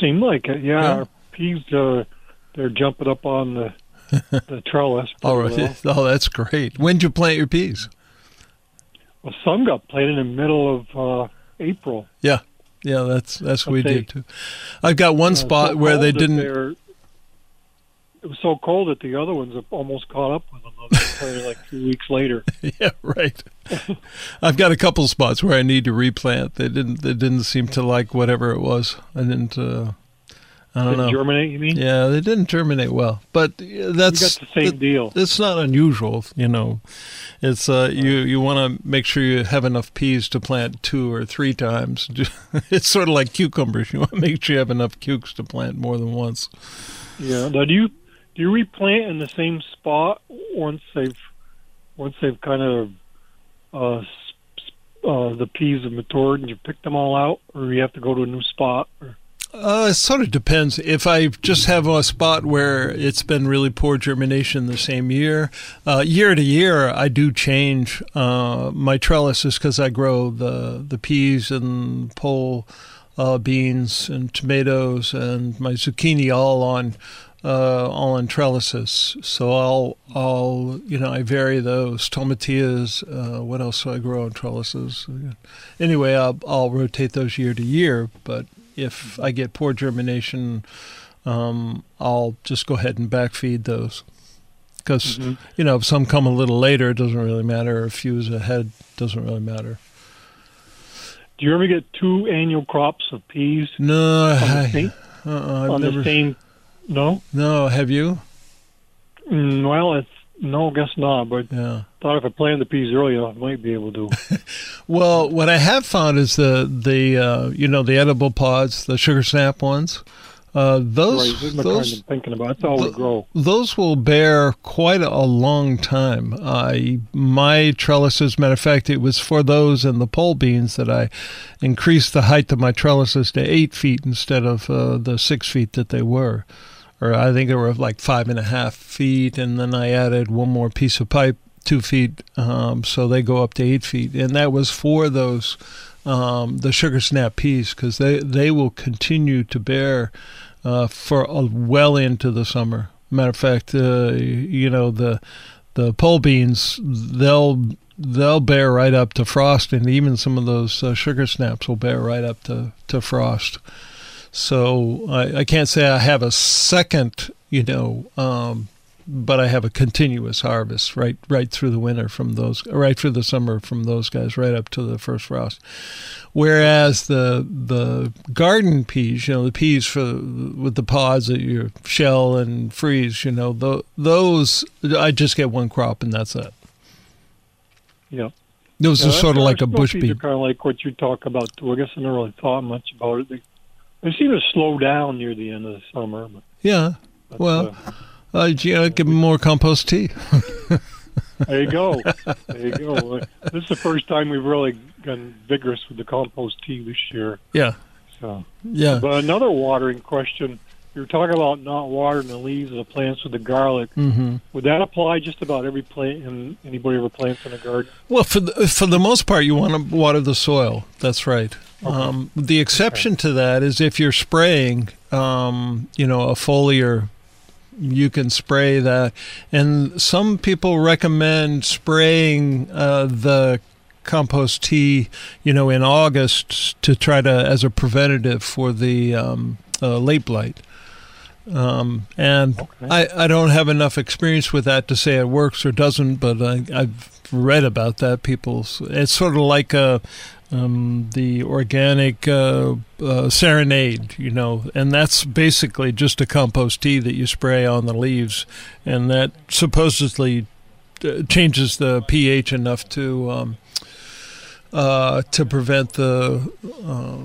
Seem like it. Yeah, Yeah. our peas uh, they're jumping up on the the trellis. All right. well. Oh, that's great. When did you plant your peas? Got planted in the middle of uh, April. Yeah. Yeah, that's that's what we did too. I've got one Uh, spot so where they didn't. It was so cold that the other ones have almost caught up with them. They like two weeks later. Yeah, right. I've got a couple spots where I need to replant. They didn't. They didn't seem to like whatever it was. I didn't. Uh, I don't Didn't know. germinate, you mean? Yeah, they didn't germinate well, but that's You that's got the same deal. it's not unusual, you know. It's uh, you you want to make sure you have enough peas to plant two or three times. It's sort of like cucumbers. You want to make sure you have enough cukes to plant more than once. Yeah. Now, do you do you replant in the same spot once they've once they've kind of uh, uh, the peas have matured and you pick them all out, or you have to go to a new spot? Or, Uh, it sort of depends. If I just have a spot where it's been really poor germination the same year, uh, year to year, I do change uh, my trellises because I grow the the peas and pole uh, beans and tomatoes and my zucchini all on uh, all on trellises. So I'll I'll you know I vary those tomatillas. Uh, what else do I grow on trellises? Anyway, I'll I'll rotate those year to year, but if I get poor germination, um, I'll just go ahead and backfeed those. Because Mhm. you know, if some come a little later, it doesn't really matter. If a few is ahead, doesn't really matter. Do you ever get two annual crops of peas No, on the I, same uh, I've on never. the same? No. No, have you? Mm, well, it's no, I guess not. But Yeah. thought if I planted the peas early, I might be able to. Well, what I have found is the the uh, you know the edible pods, the sugar snap ones. Uh, those right, this is my those kind of thinking about. That's all grow. those will bear quite a long time. I my trellises, matter of fact, it was for those and the pole beans that I increased the height of my trellises to eight feet instead of uh, the six feet that they were, or I think they were like five and a half feet, and then I added one more piece of pipe, two feet, um, so they go up to eight feet, and that was for those. Um, the sugar snap peas because they, they will continue to bear uh, for uh, well into the summer. Matter of fact, uh, you know the the pole beans they'll they'll bear right up to frost, and even some of those uh, sugar snaps will bear right up to, to frost. So I, I can't say I have a second, you know, um, but I have a continuous harvest right right through the winter from those, right through the summer from those guys, right up to the first frost. Whereas the the garden peas, you know, the peas for with the pods that you shell and freeze, you know, tho- those I just get one crop and that's it. Yeah. Those Yeah, are sort of like a bush pea. kind of like what you talk about too. I guess I never really thought much about it. They, seem to slow down near the end of the summer. But, Yeah. but, Well, uh, Uh, you know, give them more compost tea. there you go. there you go. Uh, This is the first time we've really gotten vigorous with the compost tea this year. Yeah. So, Yeah. but another watering question. You were talking about not watering the leaves of the plants with the garlic. hmm Would that apply just about every plant and anybody ever plants in a garden? Well, for the, for the most part, you want to water the soil. That's right. Um, the exception to that is if you're spraying, um, you know, a foliar, you can spray that. And some people recommend spraying uh, the compost tea, you know, in August to try to as a preventative for the um, uh, late blight. Um, and Okay. I, I don't have enough experience with that to say it works or doesn't, but I, I've read about that. People's it's sort of like a, um, the organic uh, uh, serenade, you know, and that's basically just a compost tea that you spray on the leaves, and that supposedly uh, changes the pH enough to um, uh, to prevent the uh,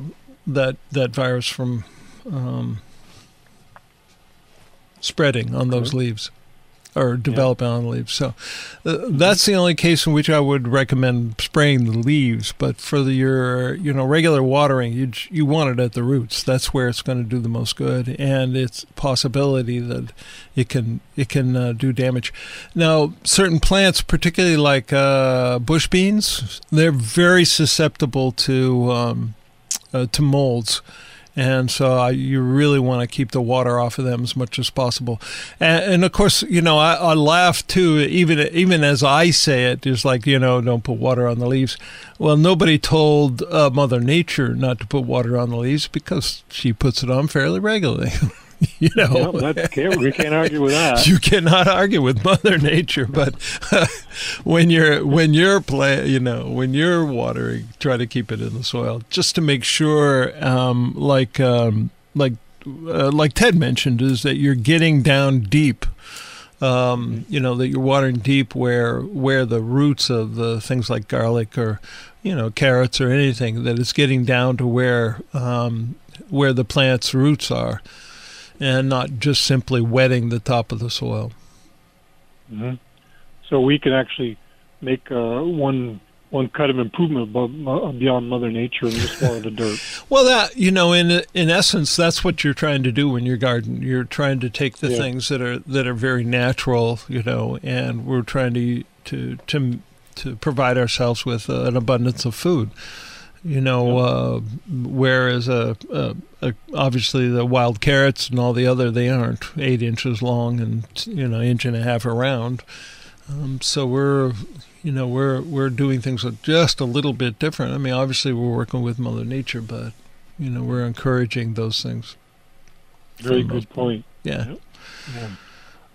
that that virus from um, spreading on those leaves. Or developing on the leaves. So uh, that's the only case in which I would recommend spraying the leaves. But for the, your you know regular watering, you you want it at the roots. That's where it's going to do the most good, and it's possibility that it can it can uh, do damage. Now, certain plants, particularly like uh, bush beans, they're very susceptible to um, uh, to molds and so I, you really want to keep the water off of them as much as possible. And, and of course, you know, I, I, laugh too, even even as I say it, it's like you know, don't put water on the leaves. Well, nobody told uh, Mother Nature not to put water on the leaves because she puts it on fairly regularly. you know, yeah, we can't argue with that. You cannot argue with Mother Nature, but when you're when you're play, you know, when you're watering, try to keep it in the soil just to make sure, um, like um, like uh, like Ted mentioned, is that you're getting down deep. Um, you know that you're watering deep where where the roots of the things like garlic or you know carrots or anything that it's getting down to where um, where the plant's roots are and not just simply wetting the top of the soil. Mm-hmm. So we can actually make uh, one one cut of improvement above, uh, beyond Mother Nature and just water the dirt. Well, that you know, in in essence, that's what you're trying to do in your garden. You're trying to take the Yeah. things that are that are very natural, you know, and we're trying to to to to provide ourselves with uh, an abundance of food. You know, uh, whereas uh, uh, uh, obviously the wild carrots and all the other they aren't eight inches long and you know inch and a half around. Um, so we're you know we're we're doing things just a little bit different. I mean, obviously we're working with Mother Nature, but you know we're encouraging those things. Very For the most good point. Yeah. Yeah.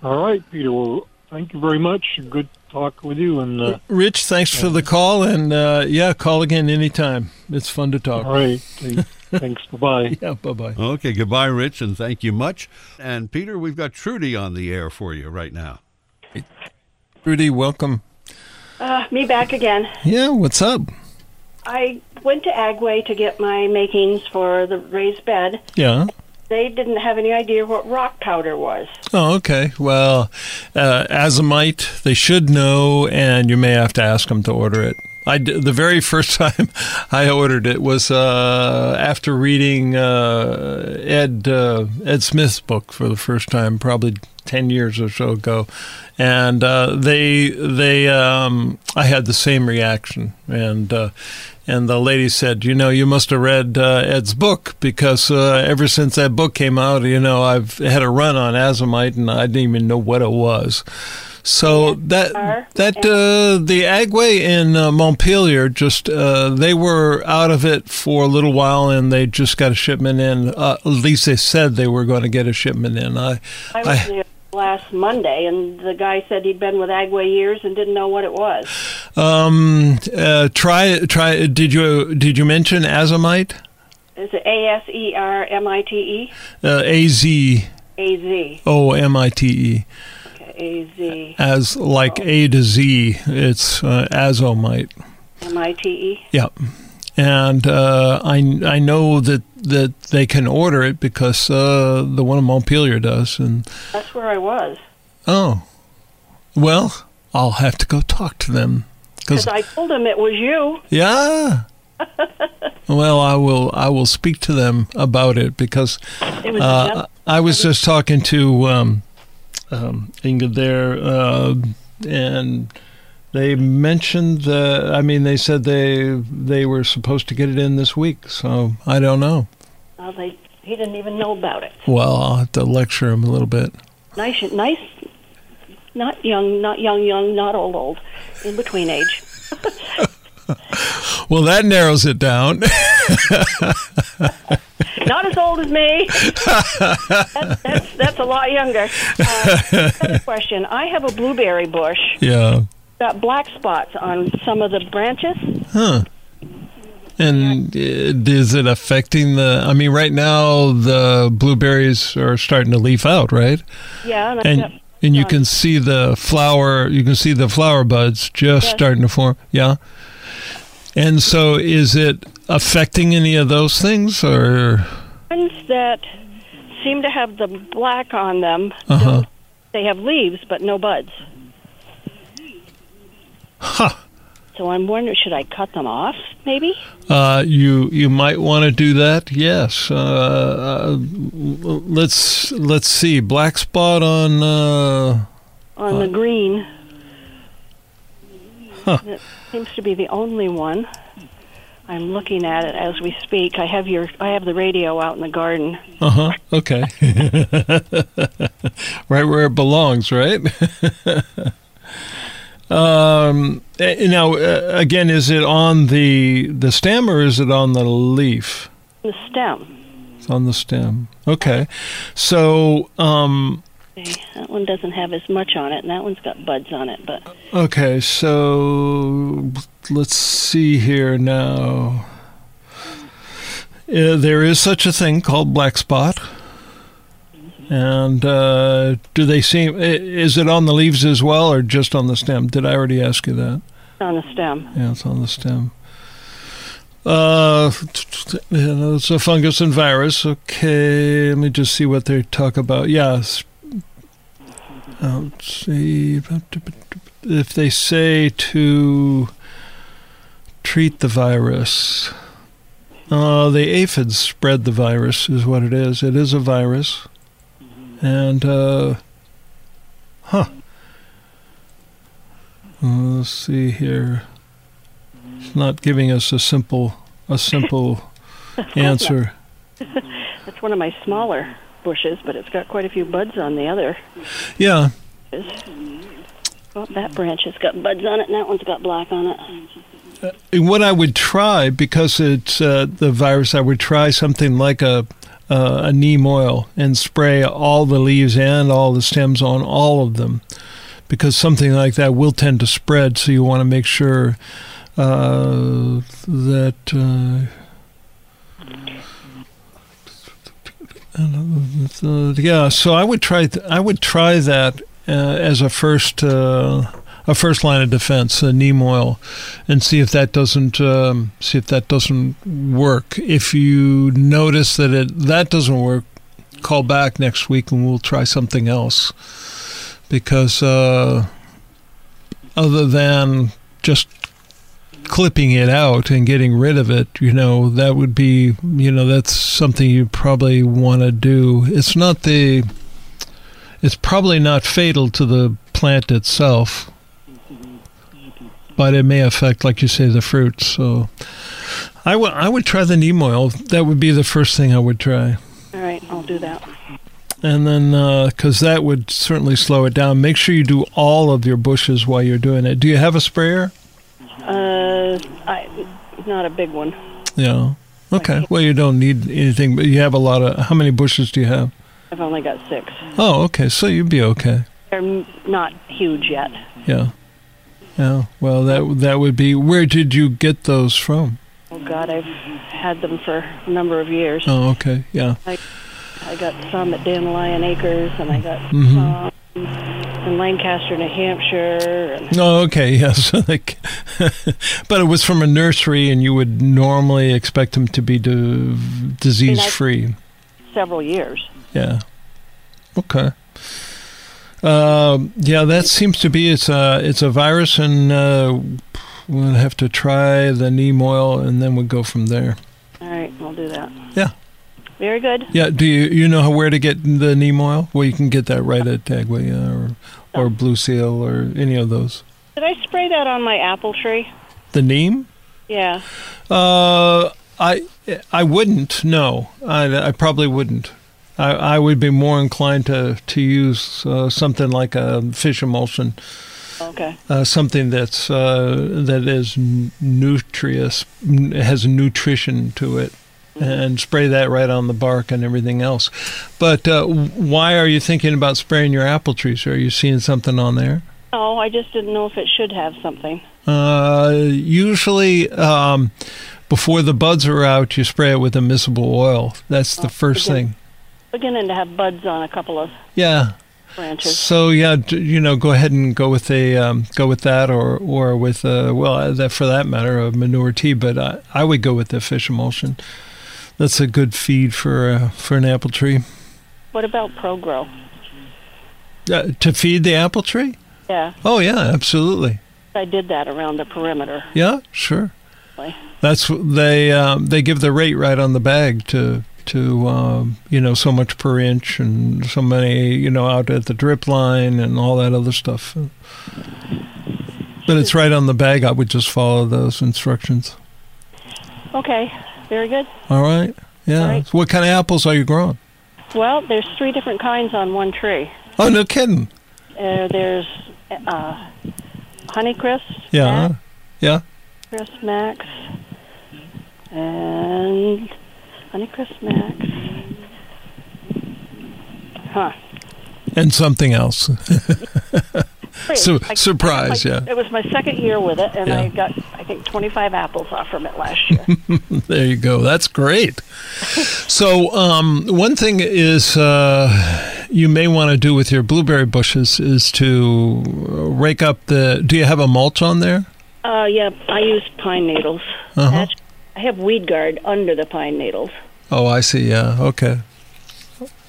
All right, Peter. Well, thank you very much. Good talk with you. And uh, Rich, thanks for the call, and uh, yeah, call again anytime. It's fun to talk. all right, thanks. Bye bye. Yeah, bye bye. Okay, goodbye, Rich, and thank you much. And Peter, we've got Trudy on the air for you right now. Trudy, welcome. Uh, me back again. Yeah, what's up? I went to Agway to get my makings for the raised bed. Yeah. They didn't have any idea what rock powder was. Oh, okay. Well, uh, Azomite, they should know, and you may have to ask them to order it. I the very first time I ordered it was uh, after reading uh, Ed uh, Ed Smith's book for the first time, probably ten years or so ago, and uh, they they um, I had the same reaction, and uh, and the lady said, you know, you must have read uh, Ed's book because uh, ever since that book came out, you know, I've had a run on Azomite, and I didn't even know what it was. So that that uh, the Agway in uh, Montpelier just uh, they were out of it for a little while, and they just got a shipment in. Uh, at least they said they were going to get a shipment in. I, I there last Monday, and the guy said he'd been with Agway years and didn't know what it was. um, uh, try try. Did you did you mention Azomite? Is it A S E R M I T E? Uh, A Z A Z. O M I T E. A Z As like A to Z, it's uh, Azomite. M I T E. Yep. And uh, I I know that, that they can order it because uh, the one in Montpelier does. And That's where I was. oh, well, I'll have to go talk to them Because I told them it was you. yeah. well, I will I will speak to them about it because It was uh, I was just talking to um, um, Inga there, uh, and they mentioned that. I mean, they said they they were supposed to get it in this week, so I don't know. well, they, he didn't even know about it. Well, I'll have to lecture him a little bit. Nice, nice, not young, not young, young, not old, old, in between age. Well, that narrows it down. Not as old as me. that's, that's, that's a lot younger. Uh, another question. I have a blueberry bush. yeah. Got black spots on some of the branches. Huh. And uh, is it affecting the? I mean, right now the blueberries are starting to leaf out, right? Yeah, and, and got, and you can see the flower you can see the flower buds just Yes. starting to form yeah and so is it affecting any of those things or ones that seem to have the black on them uh-huh They have leaves, but no buds. Huh. So I'm wondering, should I cut them off? Maybe. Uh, you you might want to do that. Yes. Uh, uh, let's let's see. Black spot on. Uh, On the green. Huh. It seems to be the only one. I'm looking at it as we speak. I have your I have the radio out in the garden. uh huh. Okay. right where it belongs. Right. um. eh, Now, uh, again, is it on the the stem or is it on the leaf? The stem. It's on the stem. Okay. So, um, Okay, That one doesn't have as much on it, and that one's got buds on it. But Okay, so let's see here now. Uh, there is such a thing called black spot. And uh, do they seem? Is it on the leaves as well, or just on the stem? Did I already ask you that? on the stem. Yeah, it's on the stem. Uh, it's a fungus and virus. Okay, let me just see what they talk about. Yes. Uh, let's see if they say to treat the virus. Uh, the aphids spread the virus, is what it is. It is a virus, and uh, huh. Uh, Let's see here. It's not giving us a simple a simple answer. It's one of my smaller bushes, but it's got quite a few buds on the other. Yeah. Well, that branch has got buds on it, and that one's got black on it. And What I would try because it's uh, the virus, I would try something like a uh, a neem oil and spray all the leaves and all the stems on all of them, because something like that will tend to spread. So you want to make sure uh, that. Uh, yeah, so I would try. Th- I would try that uh, as a first uh, a first line of defense, a neem oil, and see if that doesn't um, see if that doesn't work. If you notice that it that doesn't work, call back next week and we'll try something else. Because uh, other than just clipping it out and getting rid of it, you know, that would be, you know, that's something you probably want to do. It's not the, it's probably not fatal to the plant itself, but it may affect, like you say, the fruit. So I would, I would try the neem oil. That would be the first thing I would try. All right, I'll do that. And then, because that would certainly slow it down. Make sure you do all of your bushes while you're doing it. Do you have a sprayer? Uh, I not a big one. Yeah. Okay. Well, you don't need anything, but you have a lot of. How many bushes do you have? I've only got six. Oh, okay. So you'd be okay. They're not huge yet. Yeah. Yeah. Well, that that would be. Where did you get those from? Oh God, I've had them for a number of years. Oh, okay. Yeah. I I got some at Dandelion Acres, and I got Mhm. some in Lancaster, New Hampshire. And Oh, okay. Yes. like, but it was from a nursery, and you would normally expect them to be d- disease free. several years. Yeah. Okay. Um, yeah, that seems to be it's a it's a virus, and uh, we'll have to try the neem oil, and then we'll go from there. All right, we'll do that. Yeah. Very good. Yeah. Do you you know where to get the neem oil? Well, you can get that right at Agway uh, or or Blue Seal or any of those. Did I spray that on my apple tree? The neem? Yeah. Uh, I I wouldn't. No, I, I probably wouldn't. I, I would be more inclined to to use uh, something like a fish emulsion, Okay. uh, something that's uh, that is nutritious, has nutrition to it, and spray that right on the bark and everything else. But uh, why are you thinking about spraying your apple trees? Are you seeing something on there? Oh, I just didn't know if it should have something. Uh, usually, um, before the buds are out, you spray it with immiscible oil. That's the first okay. thing. Beginning to have buds on a couple of Yeah. branches. So yeah, you know, go ahead and go with a um, go with that, or or with uh, well, uh, that for that matter, a manure tea. But I, I would go with the fish emulsion. That's a good feed for uh, for an apple tree. What about ProGrow? Uh, to feed the apple tree? Yeah, Oh yeah, absolutely. I did that around the perimeter. Yeah, sure. That's they um, they give the rate right on the bag to to um, you know so much per inch and so many you know out at the drip line and all that other stuff. But it's right on the bag. I would just follow those instructions. Okay, very good. All right. Yeah. All right. So what kind of apples are you growing? Well, there's three different kinds on one tree. Oh, no kidding. Uh, there's uh, Honeycrisp, Yeah. Yeah. Crisp Max, and Honeycrisp Max. Huh. And something else. Su- I- surprise, I- yeah. It was my second year with it, and Yeah. I got, I think, 25 apples off from it last year. There you go. That's great. So, um, one thing is uh, you may want to do with your blueberry bushes is to rake up the. Do you have a mulch on there? uh, yeah, I use pine needles. Uh-huh. I have weed guard under the pine needles. Oh, I see. Yeah. Okay.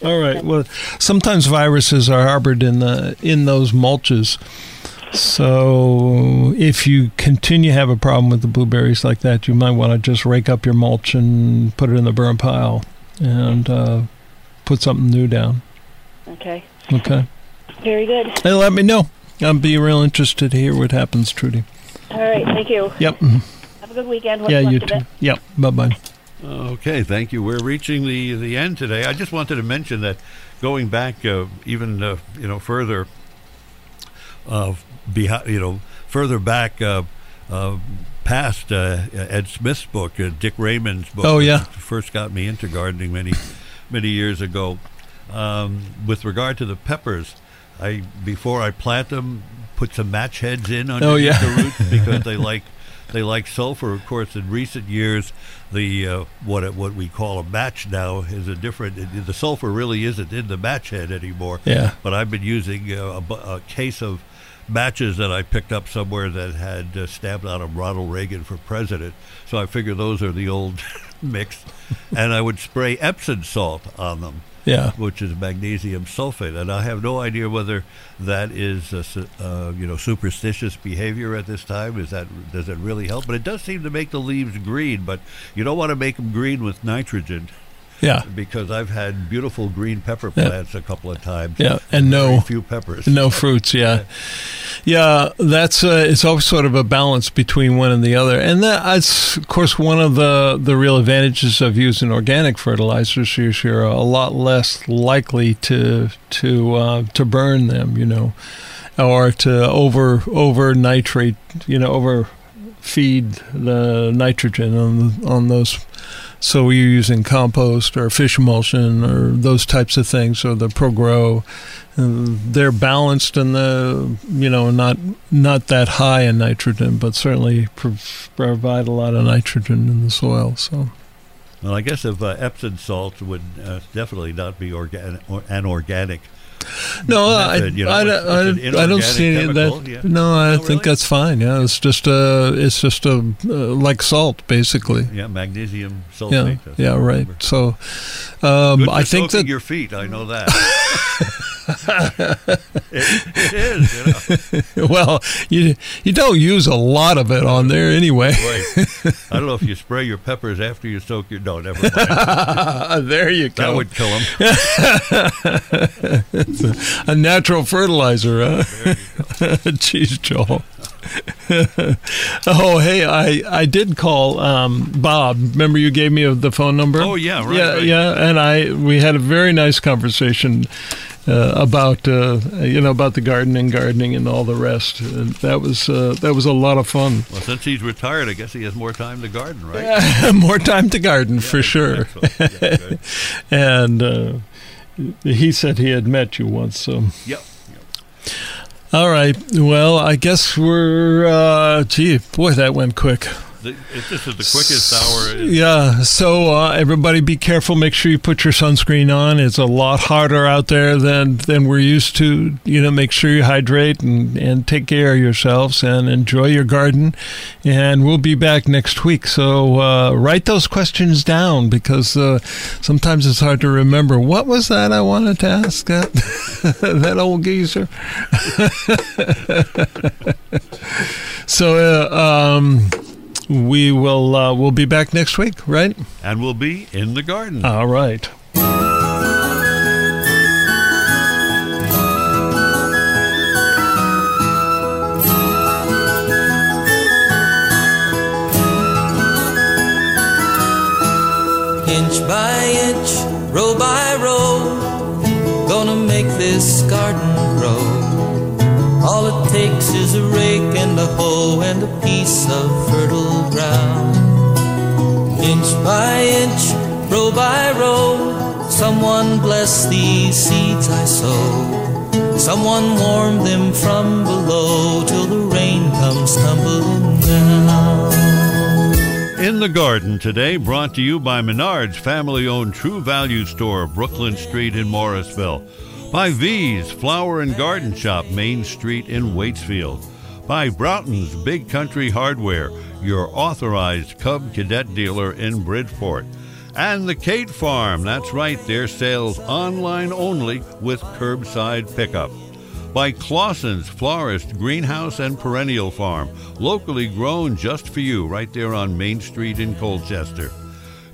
All right. Well, sometimes viruses are harbored in the in those mulches. So if you continue to have a problem with the blueberries like that, you might want to just rake up your mulch and put it in the burn pile and uh, put something new down. Okay, Okay. very good. Hey, let me know. I'd be real interested to hear what happens, Trudy. All right, thank you. Yep. Have a good weekend. What's Yeah, you too. Yep. Bye bye. Okay, thank you. We're reaching the the end today. I just wanted to mention that going back uh, even uh, you know further, uh, behind you know further back uh, uh, past uh, Ed Smith's book, uh, Dick Raymond's book. Oh, yeah. first got me into gardening many many years ago. Um, with regard to the peppers, I before I plant them, put some match heads in underneath Oh, yeah. the roots because they like they like sulfur. Of course, in recent years, the uh, what what we call a match now is a different. it- the sulfur really isn't in the match head anymore. Yeah. But I've been using uh, a, a case of matches that I picked up somewhere that had uh, stamped on them Ronald Reagan for president. So I figure those are the old mix, and I would spray Epsom salt on them Yeah. which is magnesium sulfate, and I have no idea whether that is a, uh, you know superstitious behavior at this time. Is that does it really help? But it does seem to make the leaves green. But you don't want to make them green with nitrogen Yeah. because I've had beautiful green pepper Yeah. plants a couple of times. Yeah. And no. Few peppers. No fruits, yeah, yeah. That's uh, it's always sort of a balance between one and the other, and that's of course one of the the real advantages of using organic fertilizers. is You're a lot less likely to to uh, to burn them, you know, or to over over nitrate, you know, over feed the nitrogen on on those. So you're using compost or fish emulsion or those types of things, or the ProGrow uh, they're balanced and the you know not not that high in nitrogen, but certainly provide a lot of nitrogen in the soil. So Well, I guess if uh, Epsom salt would uh, definitely not be or an organic. No, I, you know, I, I, I don't see any of that. yeah. No, I Oh, think really? that's fine. Yeah, it's just a it's just a uh, like salt basically. Yeah, magnesium sulfate. that's yeah, right. So um, I think that your feet. I know that. it, it is. You know. well, you you don't use a lot of it on there anyway. Right. I don't know if you spray your peppers after you soak your. No, never mind. there you go. That would kill them. a natural fertilizer, huh? Jeez, Joel. oh, hey, I, I did call um, Bob. Remember you gave me the phone number? Oh, yeah, right, Yeah, right. yeah, and I we had a very nice conversation about uh, you know about the garden and gardening and all the rest. And that was uh, that was a lot of fun. Well, since he's retired, I guess he has more time to garden, right? More time to garden for sure. Yeah. And uh, he said he had met you once, so. Yep. All right. Well, I guess we're. Uh, gee, boy, that went quick. The, this is the quickest hour. Yeah. So uh, everybody, be careful. Make sure you put your sunscreen on. It's a lot harder out there than than we're used to. You know, make sure you hydrate and and take care of yourselves and enjoy your garden. And we'll be back next week. So uh, write those questions down because uh, sometimes it's hard to remember. What was that I wanted to ask that that old geezer? so. Uh, um, we will uh, we'll be back next week, right? And we'll be in the garden. All right. Inch by inch, row by row, gonna make this garden grow. All it takes is a rake and a hoe and a piece of fertile ground. Inch by inch, row by row, someone bless these seeds I sow. Someone warm them from below till the rain comes tumbling down. In the Garden today, brought to you by Menard's family owned True Value Store, Brooklyn Street in Morrisville. By V's Flower and Garden Shop, Main Street in Waitsfield. By Broughton's Big Country Hardware, your authorized Cub Cadet dealer in Bridport. And the Cate Farm, that's right, their sales online only with curbside pickup by Claussen's Florist, Greenhouse, and Perennial Farm, locally grown just for you right there on Main Street in Colchester.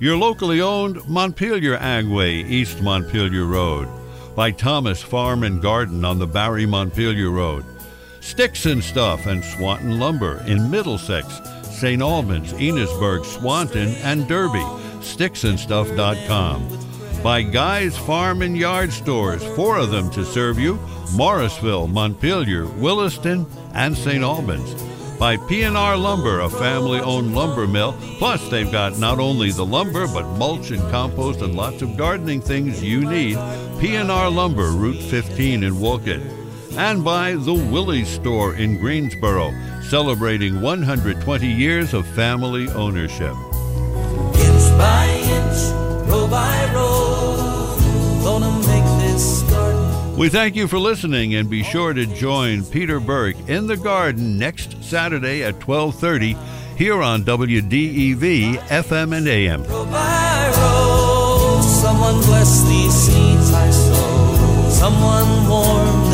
Your locally owned Montpelier Agway, East Montpelier Road. By Thomas Farm and Garden on the Barre Montpelier Road. Sticks and Stuff and Swanton Lumber in Middlesex, St. Albans, Enosburg, Swanton, and Derby. Sticksandstuff.com. By Guy's Farm and Yard Stores, four of them to serve you Morrisville, Montpelier, Williston, and St. Albans. By P&R Lumber, a family-owned lumber mill. Plus, they've got not only the lumber, but mulch and compost and lots of gardening things you need. P&R Lumber, Route 15 in Wolcott. And by the Willey's Store in Greensboro, celebrating 120 years of family ownership. Inch by inch, row by row, We thank you for listening and be sure to join Peter Burke in the garden next Saturday at 12:30 here on WDEV FM and AM. Someone bless these seeds I sow. Someone warm